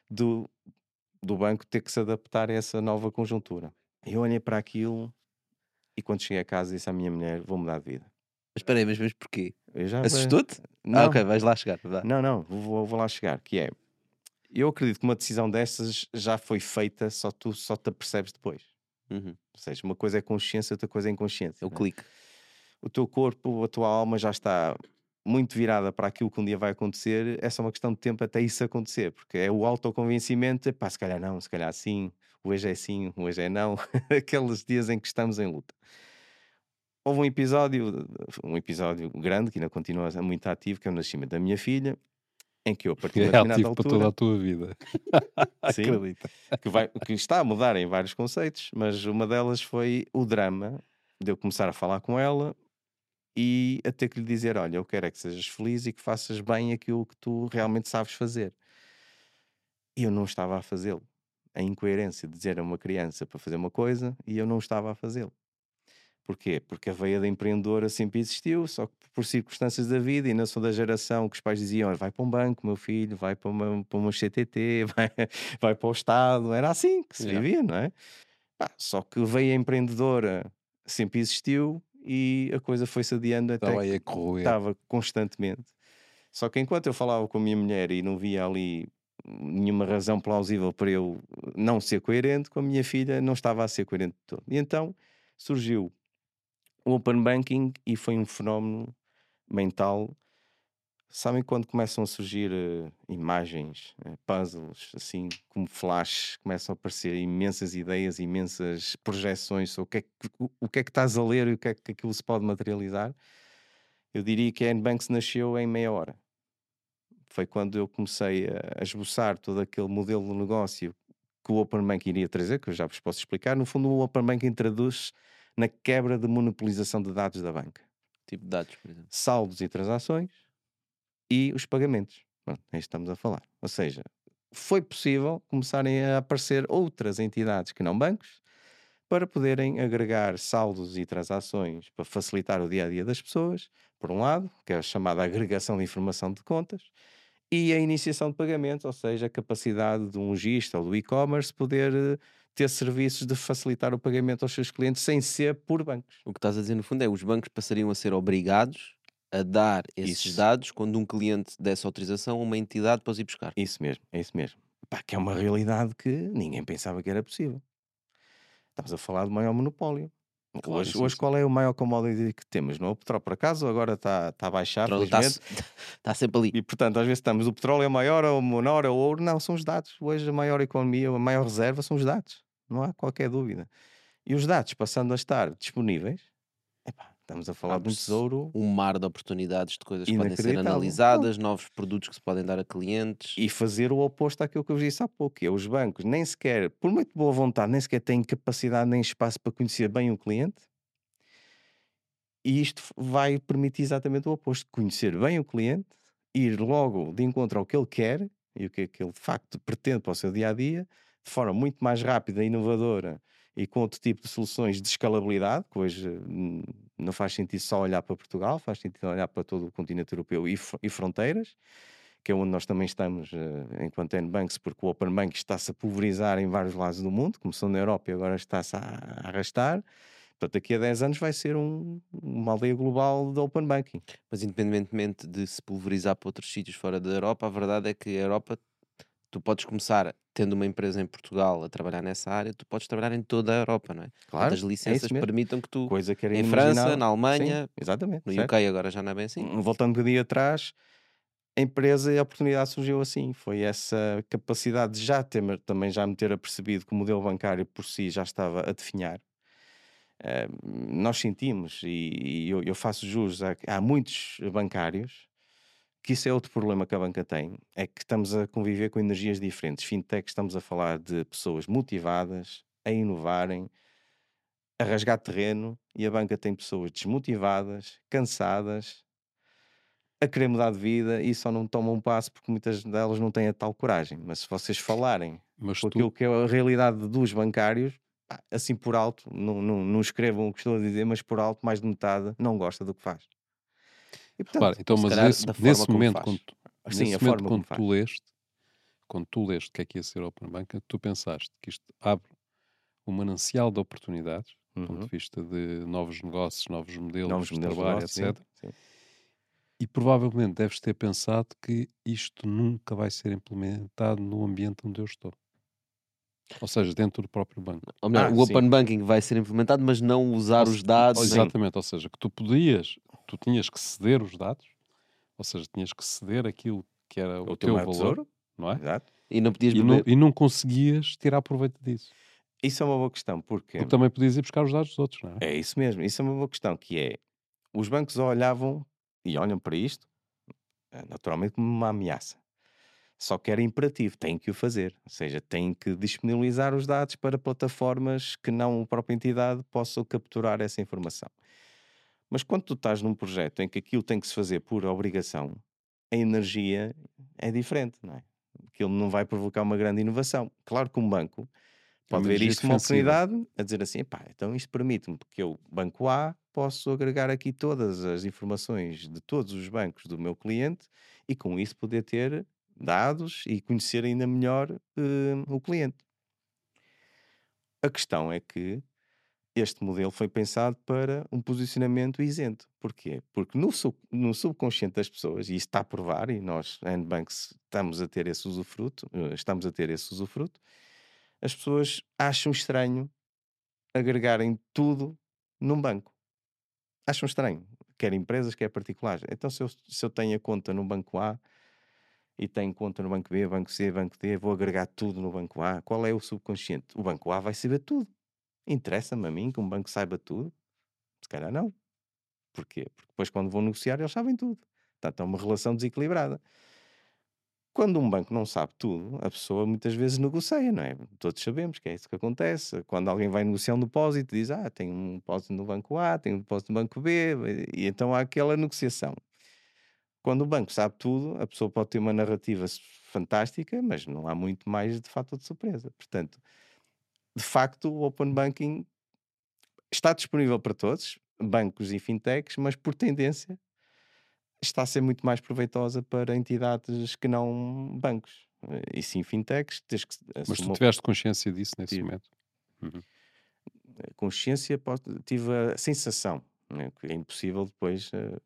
do, do banco ter que se adaptar a essa nova conjuntura. Eu olhei para aquilo e quando cheguei a casa disse à minha mulher, vou mudar de vida. Mas espera aí, mas, mas porquê? Assustou-te? Não, Ah, ok, vais lá chegar. vá. não, não, vou, vou lá chegar, que é, eu acredito que uma decisão dessas já foi feita, só tu só te apercebes depois. Uhum. Ou seja, uma coisa é consciência, outra coisa é inconsciência. É o não é? clique. o teu corpo, a tua alma já está muito virada para aquilo que um dia vai acontecer, é só uma questão de tempo até isso acontecer, porque é o autoconvencimento, pá, se calhar não, se calhar sim, hoje é sim, hoje é não, aqueles dias em que estamos em luta. Houve um episódio, um episódio grande, que ainda continua muito ativo, que é o nascimento da minha filha, em que eu, a partir de É determinada ativo para toda altura, a tua vida. sim, Acredita. que, vai, que está a mudar em vários conceitos, mas uma delas foi o drama de eu começar a falar com ela e a ter que lhe dizer: Olha, eu quero é que sejas feliz e que faças bem aquilo que tu realmente sabes fazer. E eu não estava a fazê-lo. A incoerência de dizer a uma criança para fazer uma coisa e eu não estava a fazê-lo. Porquê? Porque a veia da empreendedora sempre existiu, só que por circunstâncias da vida, e não sou da geração que os pais diziam: "Olha, vai para um banco, meu filho, vai para uma, para uma CTT, vai, vai para o Estado. Era assim que se Yeah. vivia, não é? Pá, só que a veia empreendedora sempre existiu e a coisa foi-se adiando até Estava que corroer. estava constantemente. Só que enquanto eu falava com a minha mulher e não via ali nenhuma razão plausível para eu não ser coerente, com a minha filha não estava a ser coerente de todo. E então surgiu o Open Banking e foi um fenómeno mental. Sabem quando começam a surgir eh, imagens, eh, puzzles, assim como flash, começam a aparecer imensas ideias, imensas projeções sobre o que, é que, o, o que é que estás a ler e o que é que aquilo se pode materializar? Eu diria que a Nbanks nasceu em meia hora. Foi quando eu comecei a esboçar todo aquele modelo de negócio que o Open Banking iria trazer, que eu já vos posso explicar. No fundo, o Open Banking traduz na quebra de monopolização de dados da banca. Tipo de dados, por exemplo. Saldos e transações e os pagamentos. Pronto, é isto que estamos a falar. Ou seja, foi possível começarem a aparecer outras entidades que não bancos para poderem agregar saldos e transações para facilitar o dia a dia das pessoas, por um lado, que é a chamada agregação de informação de contas, e a iniciação de pagamentos, ou seja, a capacidade de um lojista ou do e-commerce poder eh, ter serviços de facilitar o pagamento aos seus clientes sem ser por bancos. O que estás a dizer no fundo é os bancos passariam a ser obrigados a dar esses Isso. dados quando um cliente desse autorização a uma entidade para os ir buscar. Isso mesmo, é isso mesmo. Pá, que é uma realidade que ninguém pensava que era possível. Estamos a falar de maior monopólio. Claro, hoje, sim, hoje sim. qual é o maior commodity que temos? Não é o petróleo, por acaso, agora está está a baixar, Está felizmente. tá sempre ali. E portanto, às vezes estamos, o petróleo é maior, ou menor, ou ouro. Não, são os dados. Hoje a maior economia, a maior reserva são os dados. Não há qualquer dúvida. E os dados passando a estar disponíveis, estamos a falar de um tesouro Um mar de oportunidades de coisas que podem ser analisadas, novos produtos que se podem dar a clientes. E fazer o oposto àquilo que eu vos disse há pouco, que é os bancos nem sequer, por muito boa vontade, nem sequer têm capacidade nem espaço para conhecer bem o cliente. E isto vai permitir exatamente o oposto, conhecer bem o cliente, ir logo de encontro ao que ele quer e o que é que ele de facto pretende para o seu dia a dia, de forma muito mais rápida, inovadora e com outro tipo de soluções de escalabilidade, que hoje hum, não faz sentido só olhar para Portugal, faz sentido olhar para todo o continente europeu e, e fronteiras que é onde nós também estamos eh, enquanto N-Banks, porque o Open Bank está-se a pulverizar em vários lados do mundo, começou na Europa e agora está-se a arrastar. Portanto, daqui a 10 anos vai ser um- uma aldeia global de Open Banking. Mas independentemente de se pulverizar para outros sítios fora da Europa, a verdade é que a Europa, tu podes começar tendo uma empresa em Portugal a trabalhar nessa área, tu podes trabalhar em toda a Europa, não é? Claro, As é licenças mesmo. permitam que tu, Coisa que era em França, na Alemanha, Sim, exatamente. no certo. UK agora já não é bem assim. Voltando um dia atrás, a empresa e a oportunidade surgiu assim. Foi essa capacidade de já ter, também já me ter apercebido que o modelo bancário por si já estava a definhar. Eh, nós sentimos, e, e eu, eu faço jus, a, há muitos bancários que isso é outro problema que a banca tem, é que estamos a conviver com energias diferentes. Fintech, estamos a falar de pessoas motivadas, a inovarem, a rasgar terreno, e a banca tem pessoas desmotivadas, cansadas, a querer mudar de vida e só não tomam um passo porque muitas delas não têm a tal coragem. Mas se vocês falarem Mas com tu, aquilo que é a realidade dos bancários, assim por alto, não, não, não escrevam o que estou a dizer, mas por alto, mais de metade não gosta do que faz. E portanto, repara, então, mas calhar forma nesse momento, faz. quando, tu- assim, nesse a momento, quando tu leste, quando tu leste o que é que ia ser Open Bank, tu pensaste que isto abre um manancial de oportunidades, do ponto Uhum. de vista de novos negócios, novos modelos, Novos de modelos de trabalho, negócio, sim, etc. sim. E provavelmente deves ter pensado que isto nunca vai ser implementado no ambiente onde eu estou. Ou seja, dentro do próprio banco. Ou melhor, Ah, o sim. Open Banking vai ser implementado, mas não usar Ou os dados. ou nem- Exatamente, ou seja, que tu podias, tu tinhas que ceder os dados, ou seja, tinhas que ceder aquilo que era o, O teu teu valor, tesouro, não é? exato. E não podias E não, e não conseguias tirar proveito disso. Isso é uma boa questão, porque Porque também podias ir buscar os dados dos outros, não é? é isso mesmo, isso é uma boa questão, que é, os bancos olhavam e olham para isto, eh, naturalmente como uma ameaça. Só que era imperativo, têm que o fazer. Ou seja, têm que disponibilizar os dados para plataformas que não a própria entidade possam capturar essa informação. Mas quando tu estás num projeto em que aquilo tem que se fazer por obrigação, a energia é diferente, não é? Aquilo não vai provocar uma grande inovação. Claro que um banco É pode ver isto como oportunidade a dizer assim, pá, então isto permite-me que eu, banco A, posso agregar aqui todas as informações de todos os bancos do meu cliente e com isso poder ter dados e conhecer ainda melhor eh, o cliente. A questão é que este modelo foi pensado para um posicionamento isento. Porquê? Porque no, sub- no subconsciente das pessoas, e isso está a provar, e nós, N-Banks, estamos a ter esse usufruto, eh, estamos a ter esse usufruto, as pessoas acham estranho agregarem tudo num banco. Acham estranho. Quer empresas, quer particulares. Então, se eu, se eu tenho a conta no banco A e tenho conta no banco B, banco C, banco D, vou agregar tudo no banco A. Qual é o subconsciente? O banco A vai saber tudo. Interessa-me a mim que um banco saiba tudo? Se calhar não. Porquê? Porque depois, quando vão negociar, eles sabem tudo. Portanto, é uma relação desequilibrada. Quando um banco não sabe tudo, a pessoa muitas vezes negocia, não é? Todos sabemos que é isso que acontece. Quando alguém vai negociar um depósito, diz: Ah, tem um depósito no banco A, tem um depósito no banco B, e então há aquela negociação. Quando o banco sabe tudo, a pessoa pode ter uma narrativa fantástica, mas não há muito mais de fato de surpresa. Portanto, de facto, o Open Banking está disponível para todos, bancos e fintechs, mas por tendência está a ser muito mais proveitosa para entidades que não bancos. Eh, E sim, fintechs, tens que Mas tu tiveste consciência disso nesse Tive. momento? Uhum. consciência, posso- tive a sensação, né, que é impossível depois, eh,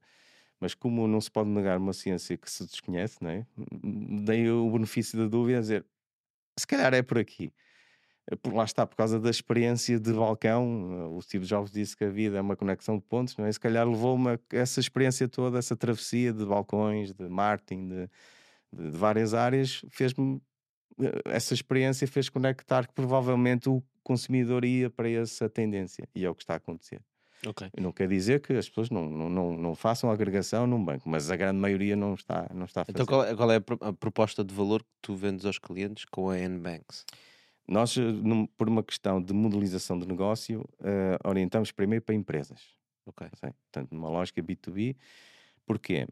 mas como não se pode negar uma ciência que se desconhece, né, dei o benefício da dúvida a dizer, se calhar é por aqui. Por lá está, por causa da experiência de balcão, o Steve Jobs disse que a vida é uma conexão de pontos, não é? Se calhar levou-me a essa experiência toda, essa travessia de balcões, de marketing, de, de- de várias áreas, fez-me eh, essa experiência fez conectar que provavelmente o consumidor ia para essa tendência e é o que está a acontecer. Ok. Não quer dizer que as pessoas não, não, não, não façam agregação num banco, mas a grande maioria não está, não está a fazer. Então qual é, qual é a proposta de valor que tu vendes aos clientes com a N-Banks? Nós, eh, num- por uma questão de modelização de negócio, eh, orientamos primeiro para empresas. Ok. Sim, Portanto, numa lógica B2B. Porquê?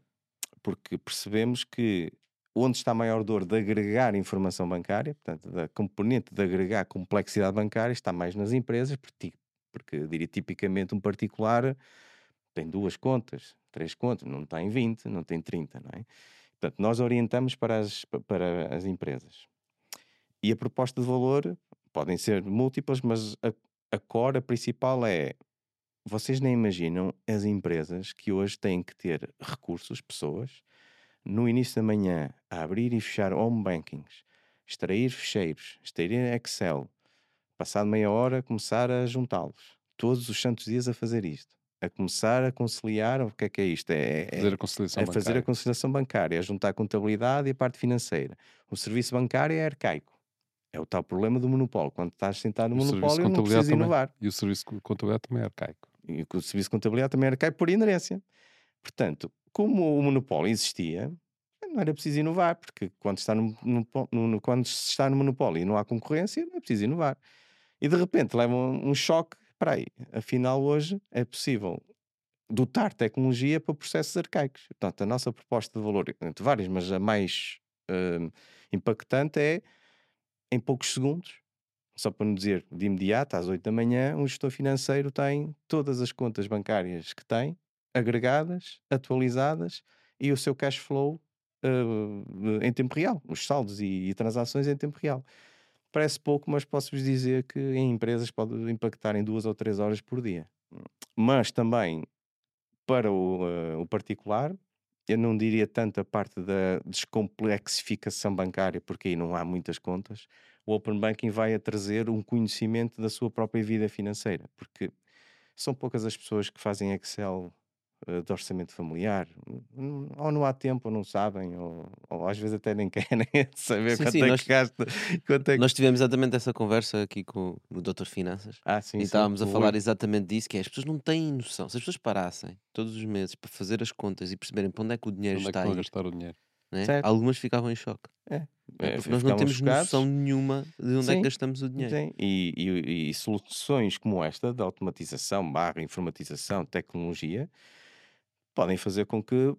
Porque percebemos que onde está a maior dor de agregar informação bancária, portanto, da componente de agregar complexidade bancária, está mais nas empresas, porque, porque diria tipicamente um particular tem duas contas, três contas, não tem 20, não tem 30, não é? Portanto, nós orientamos para as, pa- para as empresas. E a proposta de valor podem ser múltiplas, mas a, a core, a principal é vocês nem imaginam as empresas que hoje têm que ter recursos, pessoas, no início da manhã, a abrir e fechar home bankings, extrair fecheiros, extrair Excel, passado meia hora, começar a juntá-los. Todos os santos dias a fazer isto. A começar a conciliar, o que é que é isto? É, é- Fazer a conciliação é fazer a bancária. conciliação bancária, é juntar a contabilidade e a parte financeira. O serviço bancário é arcaico. É o tal problema do monopólio. Quando estás sentado no O monopólio, não precisas também. inovar. E o serviço de contabilidade também é arcaico. E o serviço de contabilidade também era cai por inerência. Portanto, como o monopólio existia, não era preciso inovar, porque quando, está no, no- no- quando se está no monopólio e não há concorrência, não é preciso inovar. E de repente leva um, um choque. Espera aí, afinal hoje é possível dotar tecnologia para processos arcaicos. Portanto, a nossa proposta de valor, entre várias, mas a mais hum, impactante é em poucos segundos, só para não dizer de imediato, às 8 da manhã, um gestor financeiro tem todas as contas bancárias que tem, agregadas, atualizadas e o seu cash flow eh, em tempo real, os saldos e, e transações em tempo real. Parece pouco, mas posso-vos dizer que em empresas pode impactar em duas ou três horas por dia. Mas também para o, eh, o particular, eu não diria tanto a parte da descomplexificação bancária, porque aí não há muitas contas. O Open Banking vai a trazer um conhecimento da sua própria vida financeira, porque são poucas as pessoas que fazem Excel de orçamento familiar, ou não há tempo, ou não sabem, ou, ou às vezes até nem querem saber Sim, quanto sim, é nós- que gasta. Quanto é que... Nós tivemos exatamente essa conversa aqui com o Dr. Finanças. Ah, sim, e sim, estávamos a falar exatamente disso, que é as pessoas não têm noção. Se as pessoas parassem todos os meses para fazer as contas e perceberem para onde é que o dinheiro Onde é que está aí, gastar o dinheiro? né? Algumas ficavam em choque. É, Porque nós não temos chocados. noção nenhuma de onde é Sim, que gastamos o dinheiro. Sim, E, e- e soluções como esta, de automatização, barra informatização, tecnologia, podem fazer com que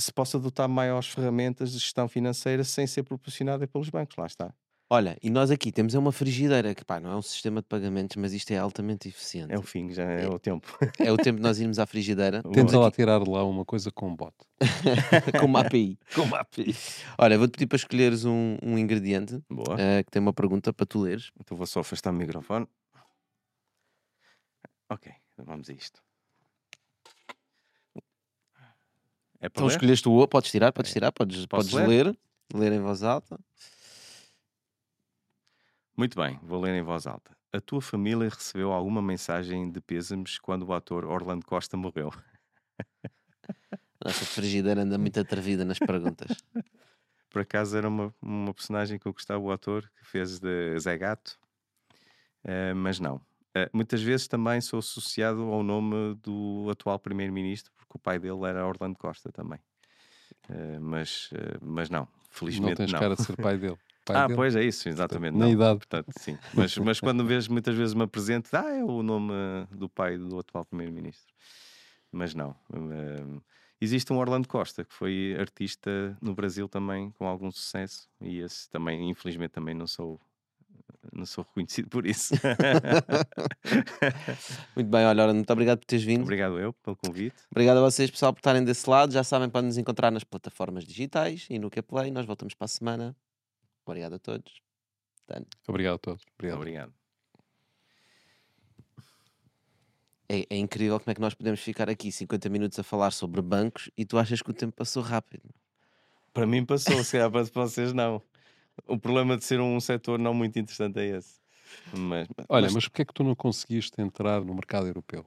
se possa adotar maiores ferramentas de gestão financeira sem ser proporcionada pelos bancos. Lá está. Olha, e nós aqui temos é uma frigideira que pá, não é um sistema de pagamentos, mas isto é altamente eficiente. É o fim, já é, É- o tempo. É o tempo de nós irmos à frigideira. Temos lá tirar de lá uma coisa com um bote. com uma API. Com uma API. Olha, vou-te pedir para escolheres um, um ingrediente Boa. eh, que tem uma pergunta para tu leres. Então vou só afastar o microfone. Ok, vamos a isto. É Então ler? escolheste o O, podes tirar, podes tirar, podes, Posso podes ler? ler, ler em voz alta. Muito bem, vou ler em voz alta. A tua família recebeu alguma mensagem de pêsames quando o ator Orlando Costa morreu? Nossa frigideira anda muito atrevida nas perguntas. Por acaso era uma, uma personagem que eu gostava, o ator que fez de Zé Gato, Eh, mas não. Eh, muitas vezes também sou associado ao nome do atual primeiro-ministro, porque o pai dele era Orlando Costa também. Eh, mas, eh, mas não, Não felizmente tens não. cara de ser pai dele. Pai ah, dele. pois é isso, exatamente. Na não. idade. Portanto, sim. Mas, mas quando vejo, muitas vezes me apresento, ah, é o nome do pai do atual primeiro-ministro. Mas não. Eh, existe um Orlando Costa, que foi artista no Brasil também, com algum sucesso, e esse também, infelizmente, também não sou, não sou reconhecido por isso. Muito bem, olha, ora, muito obrigado por teres vindo. Obrigado eu pelo convite. Obrigado a vocês, pessoal, por estarem desse lado. Já sabem, podem nos encontrar nas plataformas digitais e no Qplay. Nós voltamos para a semana. Obrigado a todos. Dani. Obrigado a todos. Obrigado. Obrigado. É, é incrível como é que nós podemos ficar aqui 50 minutos a falar sobre bancos e tu achas que o tempo passou rápido. Para mim passou, se calhar para vocês não. O problema de ser um setor não muito interessante é esse. Mas, Olha, mas porquê é que tu não conseguiste entrar no mercado europeu?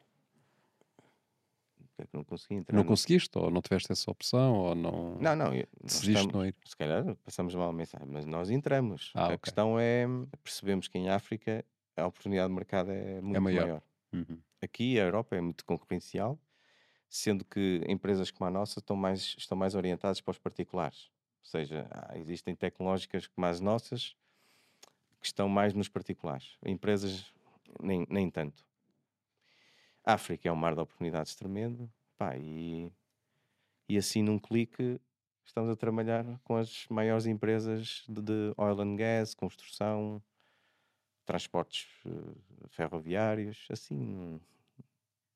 É que não consegui entrar? Não no- conseguiste, ou não tiveste essa opção, ou não Não, não. decidiste não ir. Se calhar passamos mal a mensagem, mas nós entramos. Ah, a ok. questão é percebemos que em África a oportunidade de mercado é muito maior. maior. Uhum. Aqui a Europa é muito concorrencial, sendo que empresas como a nossa estão mais, estão mais orientadas para os particulares. Ou seja, existem tecnológicas como as nossas que estão mais nos particulares. Empresas nem, nem tanto. A África é um mar de oportunidades tremendo. Pá, e, e assim num clique estamos a trabalhar com as maiores empresas de, de oil and gas, construção, transportes eh, ferroviários, assim num,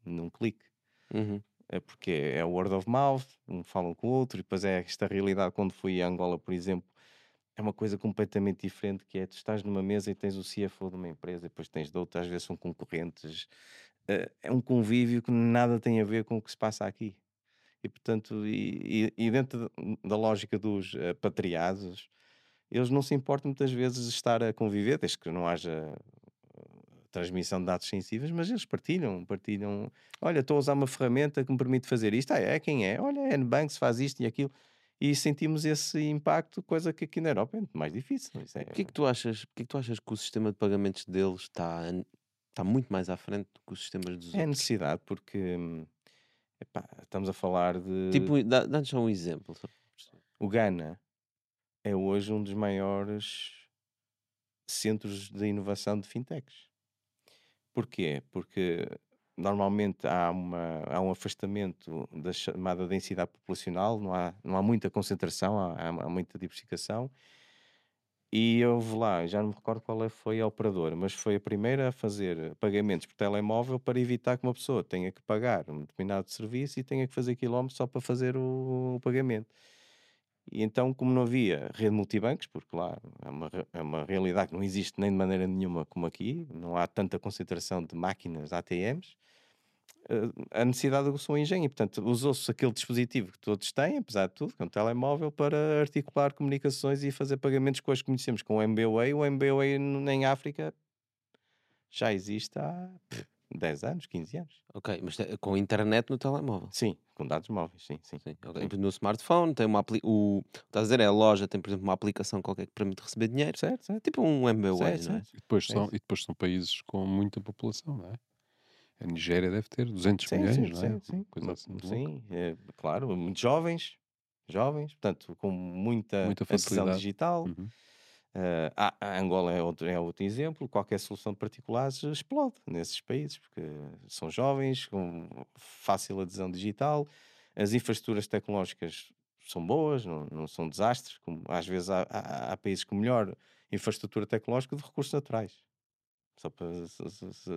num clique. Uhum. É porque é word of mouth, um falam com o outro, e depois é esta realidade. Quando fui a Angola, por exemplo, é uma coisa completamente diferente, que é, tu estás numa mesa e tens o CFO de uma empresa, e depois tens de outra, às vezes são concorrentes. Eh, É um convívio que nada tem a ver com o que se passa aqui. E, portanto, e, e- dentro da lógica dos eh, patriados, eles não se importam muitas vezes de estar a conviver, desde que não haja transmissão de dados sensíveis, mas eles partilham, partilham. Olha, estou a usar uma ferramenta que me permite fazer isto. Ah, é quem é? Olha, é N-Banks faz isto e aquilo. E sentimos esse impacto, coisa que aqui na Europa é muito mais difícil. Isso é... Porquê que tu achas, porquê que tu achas que o sistema de pagamentos deles está, está muito mais à frente do que os sistemas dos é outros? necessidade, porque epá, estamos a falar de. Tipo, dá- dá-nos só um exemplo. O Ghana é hoje um dos maiores centros de inovação de fintechs. Porquê? Porque normalmente há, uma, há um afastamento da chamada densidade populacional, não há, não há muita concentração, há, há- muita diversificação. E houve lá, já não me recordo qual é- foi a operadora, mas foi a primeira a fazer pagamentos por telemóvel para evitar que uma pessoa tenha que pagar um determinado serviço e tenha que fazer quilómetros só para fazer o, o pagamento. E então, como não havia rede multibancos, porque lá é uma, é uma realidade que não existe nem de maneira nenhuma como aqui, não há tanta concentração de máquinas ATMs, eh, a necessidade aguçou o engenho. E, portanto, usou-se aquele dispositivo que todos têm, apesar de tudo, que é um telemóvel, para articular comunicações e fazer pagamentos que conhecemos com o MBWay. O MBWay em África já existe há 10 anos, 15 anos. Ok, mas com internet no telemóvel. Sim, com dados móveis, sim, sim. Sim, ok. Sim. No smartphone tem uma apli o estás a dizer, é a loja tem, por exemplo, uma aplicação qualquer que permite receber dinheiro. Certo, certo. Tipo um MBWay, Certo, não é? certo. E depois, são, e depois são países com muita população, não é? A Nigéria deve ter 200 Sim, milhões, sim, não é? sim, sim. Coisa assim sim, é, claro, muito jovens, jovens, portanto, com muita, Muita facilidade. digital. Uhum. Eh, a, a Angola é outro, é outro exemplo. Qualquer solução de particulares explode nesses países, porque são jovens, com fácil adesão digital, as infraestruturas tecnológicas são boas, não, não são desastres. Como, às vezes há, há- há países com melhor infraestrutura tecnológica de recursos naturais. Só para se- se- se-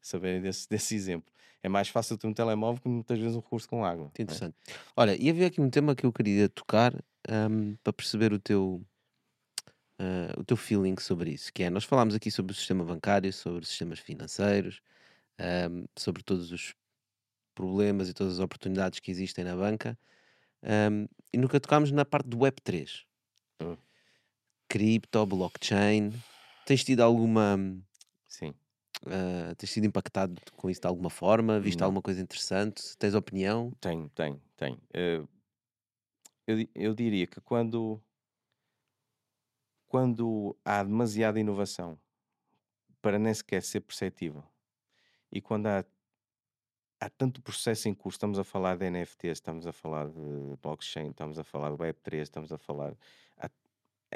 saberem desse, desse exemplo. É mais fácil ter um telemóvel que muitas vezes um recurso com água. Que é? interessante. Olha, e havia aqui um tema que eu queria tocar ahm, para perceber o teu, ah, o teu feeling sobre isso, que é, nós falámos aqui sobre o sistema bancário, sobre os sistemas financeiros, ahm, sobre todos os problemas e todas as oportunidades que existem na banca, ahm, e nunca tocámos na parte do Web3. Hum. Cripto, blockchain. Tens tido alguma... Sim. ah, tens sido impactado com isso de alguma forma? Viste alguma coisa interessante? Tens opinião? Tem, tem, tem. Eh, eu, eu diria que quando, quando há demasiada inovação para nem sequer ser perceptível e quando há, há tanto processo em curso, estamos a falar de NFTs, estamos a falar de blockchain, estamos a falar de Web3, estamos a falar. há-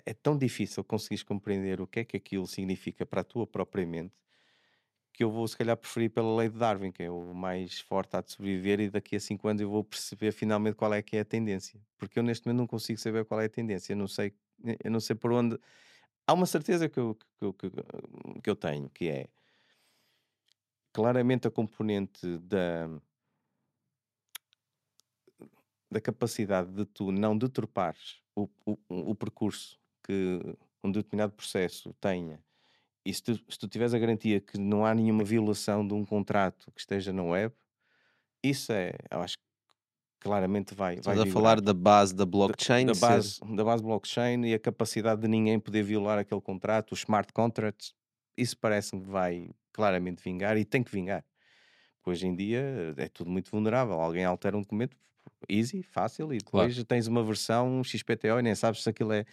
é tão difícil conseguires compreender o que é que aquilo significa para a tua própria mente que eu vou se calhar preferir pela lei de Darwin, que é o mais forte a de sobreviver, e daqui a 5 anos eu vou perceber finalmente qual é que é a tendência. Porque eu neste momento não consigo saber qual é a tendência, eu não sei, eu não sei por onde. Há uma certeza que eu, que, eu- que, que eu tenho, que é claramente a componente da, da capacidade de tu não deturpares o, o, o percurso que um determinado processo tenha e se tu, se tu tiveres a garantia que não há nenhuma violação de um contrato que esteja na web, isso é, eu acho que claramente vai, vai Estás a vigorar. falar da base da Da- blockchain? da, ser- base, da base blockchain e a capacidade de ninguém poder violar aquele contrato, os smart contracts, isso parece-me que vai claramente vingar e tem que vingar. Hoje em dia é tudo muito vulnerável. Alguém altera um documento, easy, fácil, e depois claro. tens uma versão XPTO e nem sabes se aquilo é.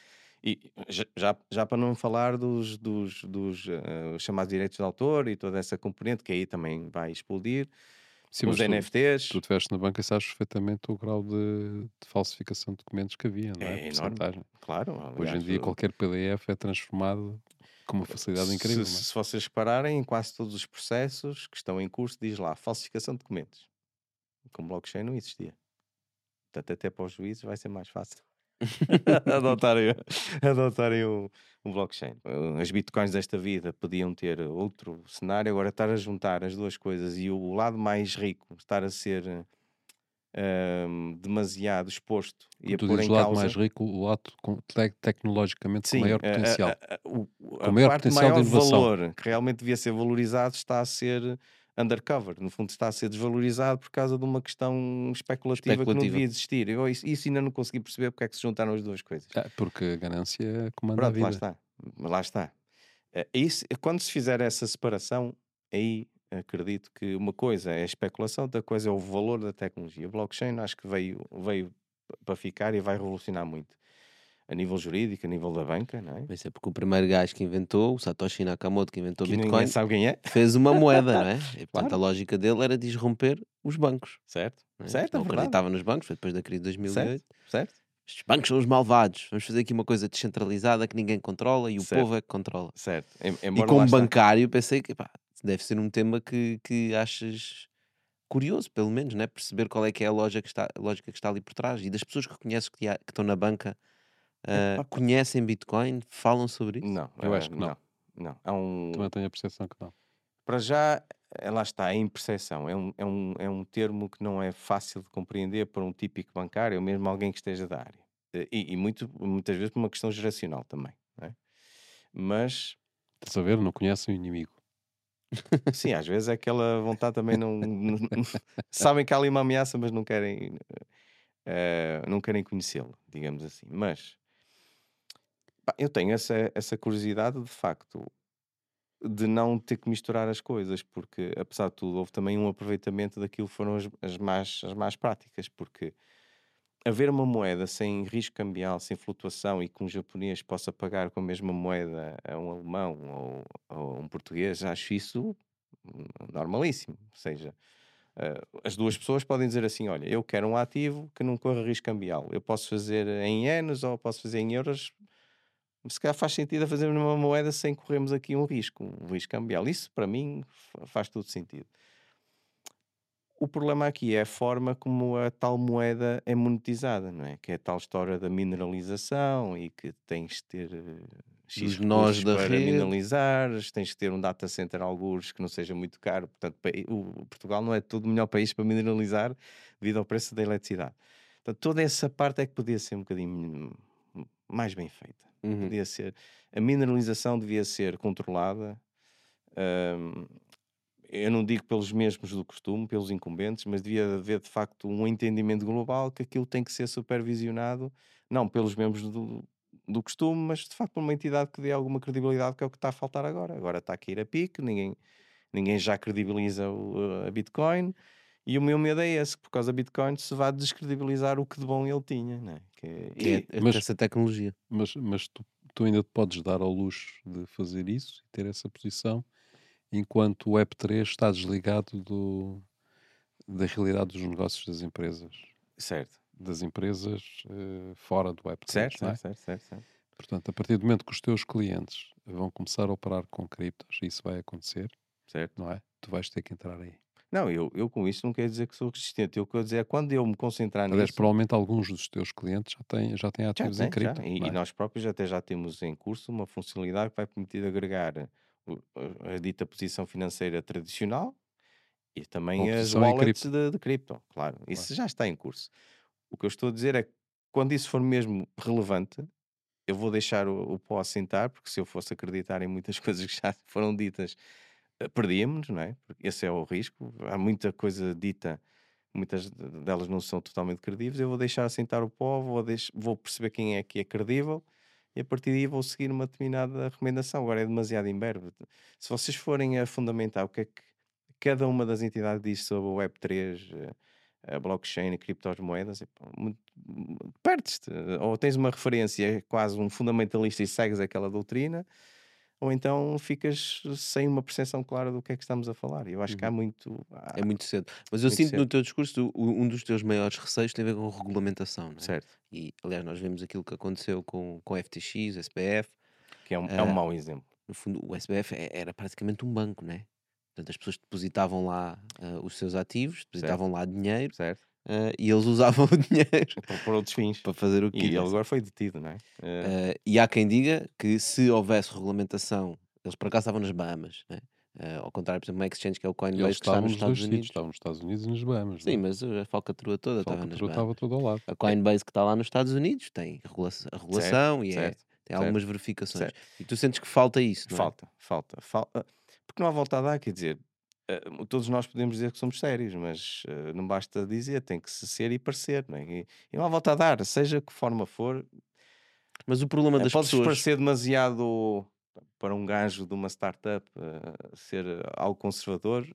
E já, já para não falar dos, dos, dos uh, chamados direitos de autor e toda essa componente que aí também vai explodir. Sim, os NFTs. Tu, tu estiveste na banca e sabes perfeitamente o grau de, de, falsificação de documentos que havia, não é? É enorme. Claro. Aliás, Hoje em dia, qualquer PDF é transformado com uma facilidade incrível. Se, é? se vocês repararem, em quase todos os processos que estão em curso, diz lá falsificação de documentos. Com blockchain não existia. Portanto, até para os juízes vai ser mais fácil adotarem, adotarem um, um, blockchain. As bitcoins desta vida podiam ter outro cenário, agora estar a juntar as duas coisas e o lado mais rico estar a ser um, demasiado exposto e tu a pôr em o lado causa... mais rico, o lado te tecnologicamente Sim, com maior potencial. A, a, a, o, com maior parte potencial maior de valor que realmente devia ser valorizado está a ser undercover, no fundo está a ser desvalorizado por causa de uma questão especulativa, especulativa. que não devia existir. Eu isso, isso, ainda não consegui perceber porque é que se juntaram as duas coisas. É, porque a ganância comanda Pronto, a vida. Lá está. Lá está. É, isso, quando se fizer essa separação, aí acredito que uma coisa é a especulação, outra coisa é o valor da tecnologia. O blockchain acho que veio, veio para ficar e vai revolucionar muito. A nível jurídico, a nível da banca, não é? Isso é porque o primeiro gajo que inventou, o Satoshi Nakamoto, que inventou que Bitcoin, sabe quem é. fez uma moeda, não é? E, portanto, claro. a lógica dele era disromper os bancos. Certo, é? certo. Não é acreditava nos bancos, foi depois da crise de 2008. Certo, certo. Estes bancos são os malvados. Vamos fazer aqui uma coisa descentralizada que ninguém controla e o certo. povo é que controla. Certo. e como bancário, pensei que pá, deve ser um tema que, que achas curioso, pelo menos, né? perceber qual é que é a lógica que, está, a lógica que está ali por trás. E das pessoas que conheces que, que estão na banca, uh, conhecem Bitcoin, falam sobre isso? Não, eu acho que não. Não, não. É um... Também tenho a percepção que não. Para já, eh, lá está, é impercepção. É um, é, um, é um termo que não é fácil de compreender para um típico bancário ou mesmo alguém que esteja da área. Eh, e, e muito, muitas vezes por uma questão geracional também. É? Mas. Estás a ver? Não conhecem o inimigo. Sim, às vezes é aquela vontade também não, sabem que há ali uma ameaça, mas não querem uh, não querem conhecê-lo, digamos assim. Mas eu tenho essa, essa curiosidade de facto de não ter que misturar as coisas, porque apesar de tudo houve também um aproveitamento daquilo que foram as, as, mais, as mais práticas, porque haver uma moeda sem risco cambial, sem flutuação e que um japonês possa pagar com a mesma moeda a um alemão ou, ou um português, acho isso normalíssimo. Ou seja, uh, as duas pessoas podem dizer assim: olha, eu quero um ativo que não corra risco cambial. Eu posso fazer em anos ou posso fazer em euros. Se calhar faz sentido a fazer numa moeda sem corrermos aqui um risco, um risco cambial. Isso, para mim, faz todo sentido. O problema aqui é a forma como a tal moeda é monetizada, não é? Que é a tal história da mineralização e que tens de ter eh, X nós da para rede. mineralizar, tens de ter um data center alguns que não seja muito caro. Portanto, o Portugal não é todo o melhor país para mineralizar devido ao preço da eletricidade. Portanto, toda essa parte é que podia ser um bocadinho mais bem feita. Uhum. Podia ser, a mineralização devia ser controlada. Um, eu não digo pelos mesmos do costume, pelos incumbentes, mas devia haver de facto um entendimento global que aquilo tem que ser supervisionado, não pelos membros do, do costume, mas de facto por uma entidade que dê alguma credibilidade, que é o que está a faltar agora. Agora está a cair a pique, ninguém, ninguém já credibiliza o, a Bitcoin. E o meu medo é esse, que por causa da Bitcoin se vai descredibilizar o que de bom ele tinha, né? Que, é, é, mas, essa tecnologia. Mas, mas tu, tu ainda te podes dar ao luxo de fazer isso e ter essa posição enquanto o Web3 está desligado do, da realidade dos negócios das empresas. Certo. Das empresas uh, fora do Web3. Certo, é? certo, certo, certo. Portanto, a partir do momento que os teus clientes vão começar a operar com criptos, isso vai acontecer, certo. não é? Tu vais ter que entrar aí. Não, eu, eu com isso não quero dizer que sou resistente. Eu quero dizer é quando eu me concentrar Aliás, nisso. provavelmente alguns dos teus clientes já têm, já têm ativos já em cripto. E, é? e, nós próprios até já temos em curso uma funcionalidade que vai permitir agregar a dita posição financeira tradicional e também as wallets de, de cripto, claro. Isso claro. já está em curso. O que eu estou a dizer é que quando isso for mesmo relevante, eu vou deixar o, o pó assentar, porque se eu fosse acreditar em muitas coisas que já foram ditas, eh, perdíamos, não é? Porque esse é o risco. Há muita coisa dita, muitas delas não são totalmente credíveis. Eu vou deixar assentar o pó, vou, vou perceber quem é que é credível e a partir daí vou seguir uma determinada recomendação. Agora é demasiado imberbe. Se vocês forem a fundamentar o que é que cada uma das entidades diz sobre o Web3, eh, a blockchain, a criptomoedas, perdes-te. Ou tens uma referência, quase um fundamentalista e segues aquela doutrina, ou então ficas sem uma percepção clara do que é que estamos a falar. Eu acho que há uhum. muito. Há... É muito cedo. Mas eu sinto cedo. no teu discurso um dos teus maiores receios tem a ver com regulamentação. É? Certo. E aliás, nós vemos aquilo que aconteceu com, com FTX, SBF. Que é um, é um mau exemplo. No fundo, o SBF é, era praticamente um banco, né? Portanto, as pessoas depositavam lá uh, os seus ativos, depositavam certo. lá dinheiro. Certo. Uh, e eles usavam o dinheiro para, para outros fins para fazer o que e ele agora foi detido, não é? Uh... e há quem diga que se houvesse regulamentação eles por acaso estavam nas Bahamas, né? Uh, ao contrário, por exemplo, uma exchange que é o Coinbase que está nos Estados Unidos. Estavam nos Estados Unidos e nas Bahamas. Sim, mas a falcatrua toda estava nas Bahamas. estava toda ao lado. A Coinbase que está lá nos Estados Unidos tem a regulação certo, e é, certo, tem certo, algumas verificações. E tu sentes que falta isso, não é? Falta, falta, falta. Porque não há volta a dar, quer dizer, uh, todos nós podemos dizer que somos sérios, mas uh, não basta dizer, tem que se ser e parecer, não é? E, e não há volta a dar, seja que forma for. Mas o problema das pode pessoas... Pode parecer demasiado para um gajo de uma startup uh, ser algo conservador.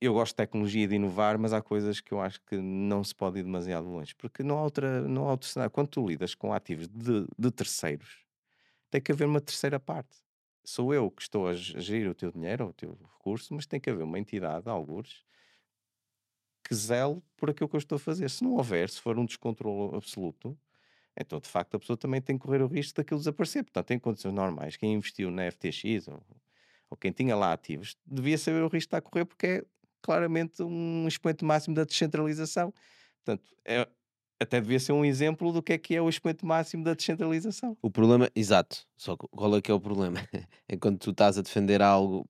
Eu gosto de tecnologia e de inovar, mas há coisas que eu acho que não se pode ir demasiado longe, porque não há, outra, não há outro cenário. Quando tu lidas com ativos de, de terceiros, tem que haver uma terceira parte. Sou eu que estou a gerir o teu dinheiro, o teu recurso, mas tem que haver uma entidade, alguns, que zele por aquilo que eu estou a fazer. Se não houver, se for um descontrole absoluto, então de facto a pessoa também tem que correr o risco daquilo desaparecer. Portanto, em condições normais, quem investiu na FTX ou, ou quem tinha lá ativos devia saber o risco que está a correr porque é claramente um expoente máximo da descentralização. Portanto, é, até devia ser um exemplo do que é que é o expoente máximo da descentralização. O problema, exato, só qual é que é o problema? é quando tu estás a defender algo,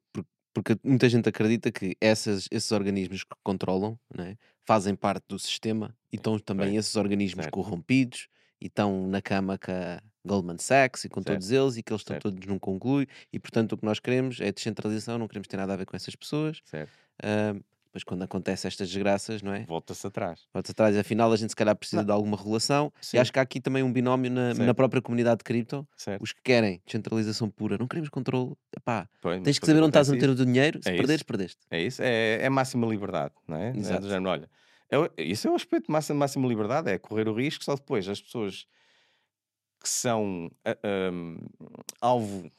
porque muita gente acredita que essas, esses organismos que controlam né, fazem parte do sistema e estão também Bem, esses organismos certo. corrompidos e estão na cama com a Goldman Sachs e com certo. todos eles e que eles estão certo. todos num conclui e portanto o que nós queremos é descentralização, não queremos ter nada a ver com essas pessoas. Certo. Uh, mas quando acontecem estas desgraças, não é? Volta-se atrás. Volta-se atrás. Afinal, a gente se calhar precisa não. de alguma regulação. Sim. E acho que há aqui também um binómio na, na própria comunidade de cripto. Certo. Os que querem descentralização pura, não queremos controle. Epá, Pois, tens que saber onde estás a meter o dinheiro. Se é perderes, perdeste. É isso, é, é máxima liberdade, não é? Exato. É do género, olha, é, isso é o aspecto de máxima, máxima liberdade, é correr o risco, só depois as pessoas que são uh, alvo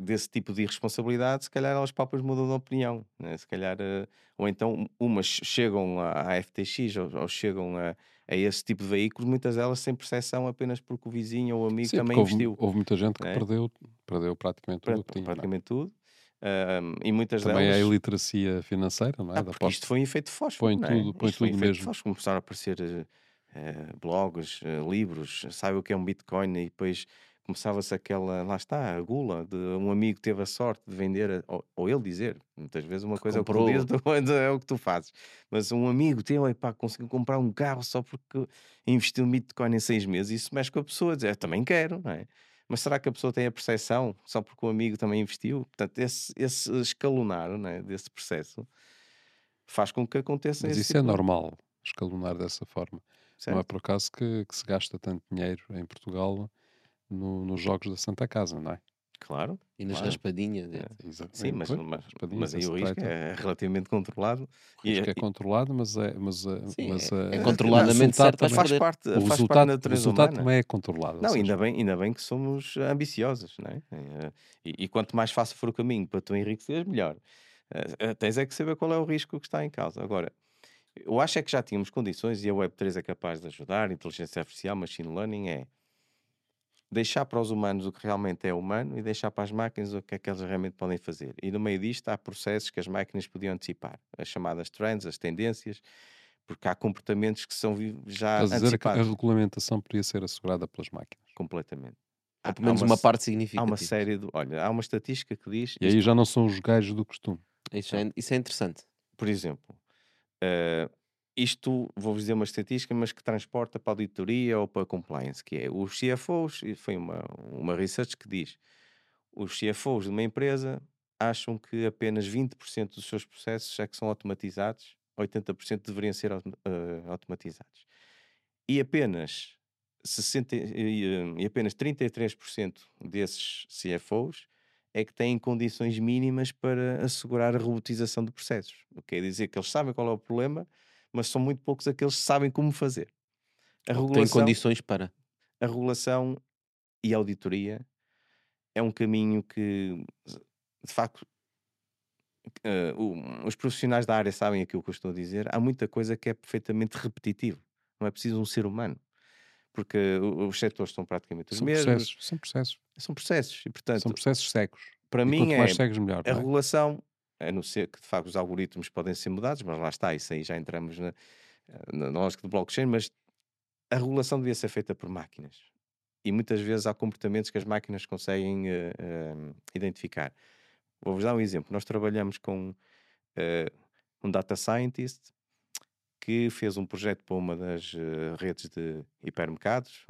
desse tipo de irresponsabilidade, se calhar elas próprias mudam de opinião, né? se calhar, uh, ou então umas chegam à, FTX ou, ou chegam a, a, esse tipo de veículos, muitas delas sem percepção apenas porque o vizinho ou o amigo Sim, também investiu. Houve, houve, muita gente que né? perdeu, perdeu praticamente tudo. Pra, tinha, é? praticamente tudo. Uh, e muitas Também delas... é a iliteracia financeira, não é? Ah, porque isto foi um efeito fósforo, põe tudo, põe tudo mesmo. Fósforo, começaram a aparecer uh, blogs, uh, livros, sabe o que é um Bitcoin e depois começava-se aquela, lá está, a gula de um amigo teve a sorte de vender, ou, ou ele dizer, muitas vezes uma coisa Comprou. é o que tu dizes, é o que tu fazes, mas um amigo teu, epá, conseguiu comprar um carro só porque investiu no Bitcoin em seis meses, isso mexe com a pessoa, diz, eu também quero, não é? Mas será que a pessoa tem a percepção só porque o amigo também investiu? Portanto, esse, esse escalonar né, desse processo faz com que aconteça Mas isso tipo... é normal, escalonar dessa forma. Certo. Não é por acaso que, que, se gasta tanto dinheiro em Portugal no, nos jogos da Santa Casa, não é? Claro. E nas claro. raspadinhas. É. Sim, mas, mas, mas aí o risco é relativamente controlado. O risco e, é controlado, mas é, mas, é, sim, mas é, é controladamente certo. Também, faz parte, o faz resultado, parte da natureza O resultado humana. também é controlado. Não, ainda bem, ainda bem que somos ambiciosos, não é? E, e, quanto mais fácil for o caminho para tu enriqueceres, melhor. Uh, tens é que saber qual é o risco que está em causa. Agora, eu acho é que já tínhamos condições e a Web3 é capaz de ajudar, inteligência artificial, machine learning é deixar para os humanos o que realmente é humano e deixar para as máquinas o que é que elas realmente podem fazer. E no meio disto há processos que as máquinas podiam antecipar, as chamadas trends, as tendências, porque há comportamentos que são já Estás antecipados. a regulamentação podia ser assegurada pelas máquinas? Completamente. Ou pelo menos uma, uma, parte significativa. Há uma série de... Olha, há uma estatística que diz... E aí já não são os gajos do costume. Isso é, isso é interessante. Por exemplo, uh, isto, vou-vos dizer uma estatística, mas que transporta para a auditoria ou para a compliance, que é os CFOs, foi uma, uma research que diz, os CFOs de uma empresa acham que apenas 20% dos seus processos é que são automatizados, 80% deveriam ser uh, automatizados. E apenas 60, e, e apenas 33% desses CFOs é que têm condições mínimas para assegurar a robotização de processos. O que quer dizer que eles sabem qual é o problema, mas são muito poucos aqueles que sabem como fazer. A regulação, Tem condições para. A regulação e a auditoria é um caminho que, de facto, uh, os profissionais da área sabem aquilo que eu estou a dizer. Há muita coisa que é perfeitamente repetitivo. Não é preciso um ser humano. Porque os setores são praticamente os são mesmos. Processos, são processos. São processos. E, portanto, são processos secos. Para e mim, é, cegos, melhor, a é? regulação, a não ser que de facto os algoritmos podem ser mudados, mas lá está, isso aí já entramos na, na lógica do blockchain, mas a regulação devia ser feita por máquinas. E muitas vezes há comportamentos que as máquinas conseguem uh, uh, identificar. Vou-vos dar um exemplo. Nós trabalhamos com uh, um data scientist que fez um projeto para uma das redes de hipermercados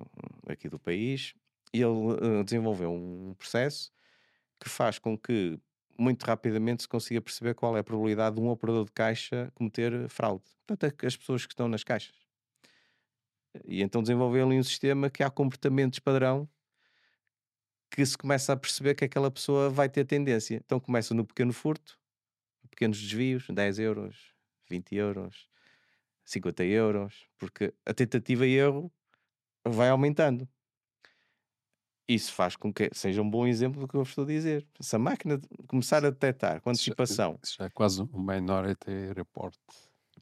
aqui do país e ele desenvolveu um processo que faz com que muito rapidamente se consiga perceber qual é a probabilidade de um operador de caixa cometer fraude. Portanto, as pessoas que estão nas caixas. E então desenvolveu ali um sistema que há comportamentos padrão que se começa a perceber que aquela pessoa vai ter tendência. Então começa no pequeno furto, pequenos desvios, 10 euros, 20 euros, 50 euros, porque a tentativa e erro vai aumentando. Isso faz com que seja um bom exemplo do que eu estou a dizer. Se a máquina começar a detectar com antecipação. Isso já é quase um minority report.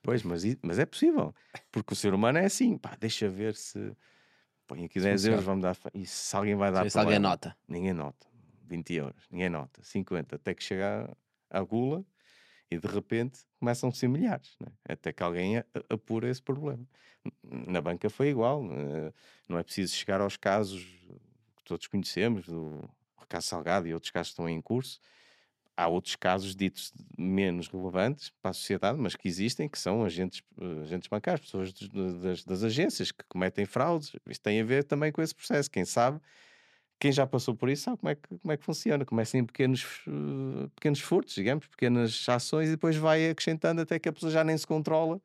Pois, mas, mas é possível. Porque o ser humano é assim, pá, deixa ver se. Põe aqui 10 euros, vamos dar. E se alguém vai dar. Se alguém nota. Ninguém nota. 20 euros, ninguém nota. 50, até que chega à gula e de repente começam a ser milhares, né? até que alguém apura esse problema. Na banca foi igual, eh, não é preciso chegar aos casos todos conhecemos, do caso Salgado e outros casos que estão em curso, há outros casos ditos menos relevantes para a sociedade, mas que existem, que são agentes, agentes bancários, pessoas das, das, agências que cometem fraudes. Isto tem a ver também com esse processo. Quem sabe, quem já passou por isso, sabe como é que, como é que funciona. Começa em pequenos, uh, pequenos furtos, digamos, pequenas ações, e depois vai acrescentando até que a pessoa já nem se controla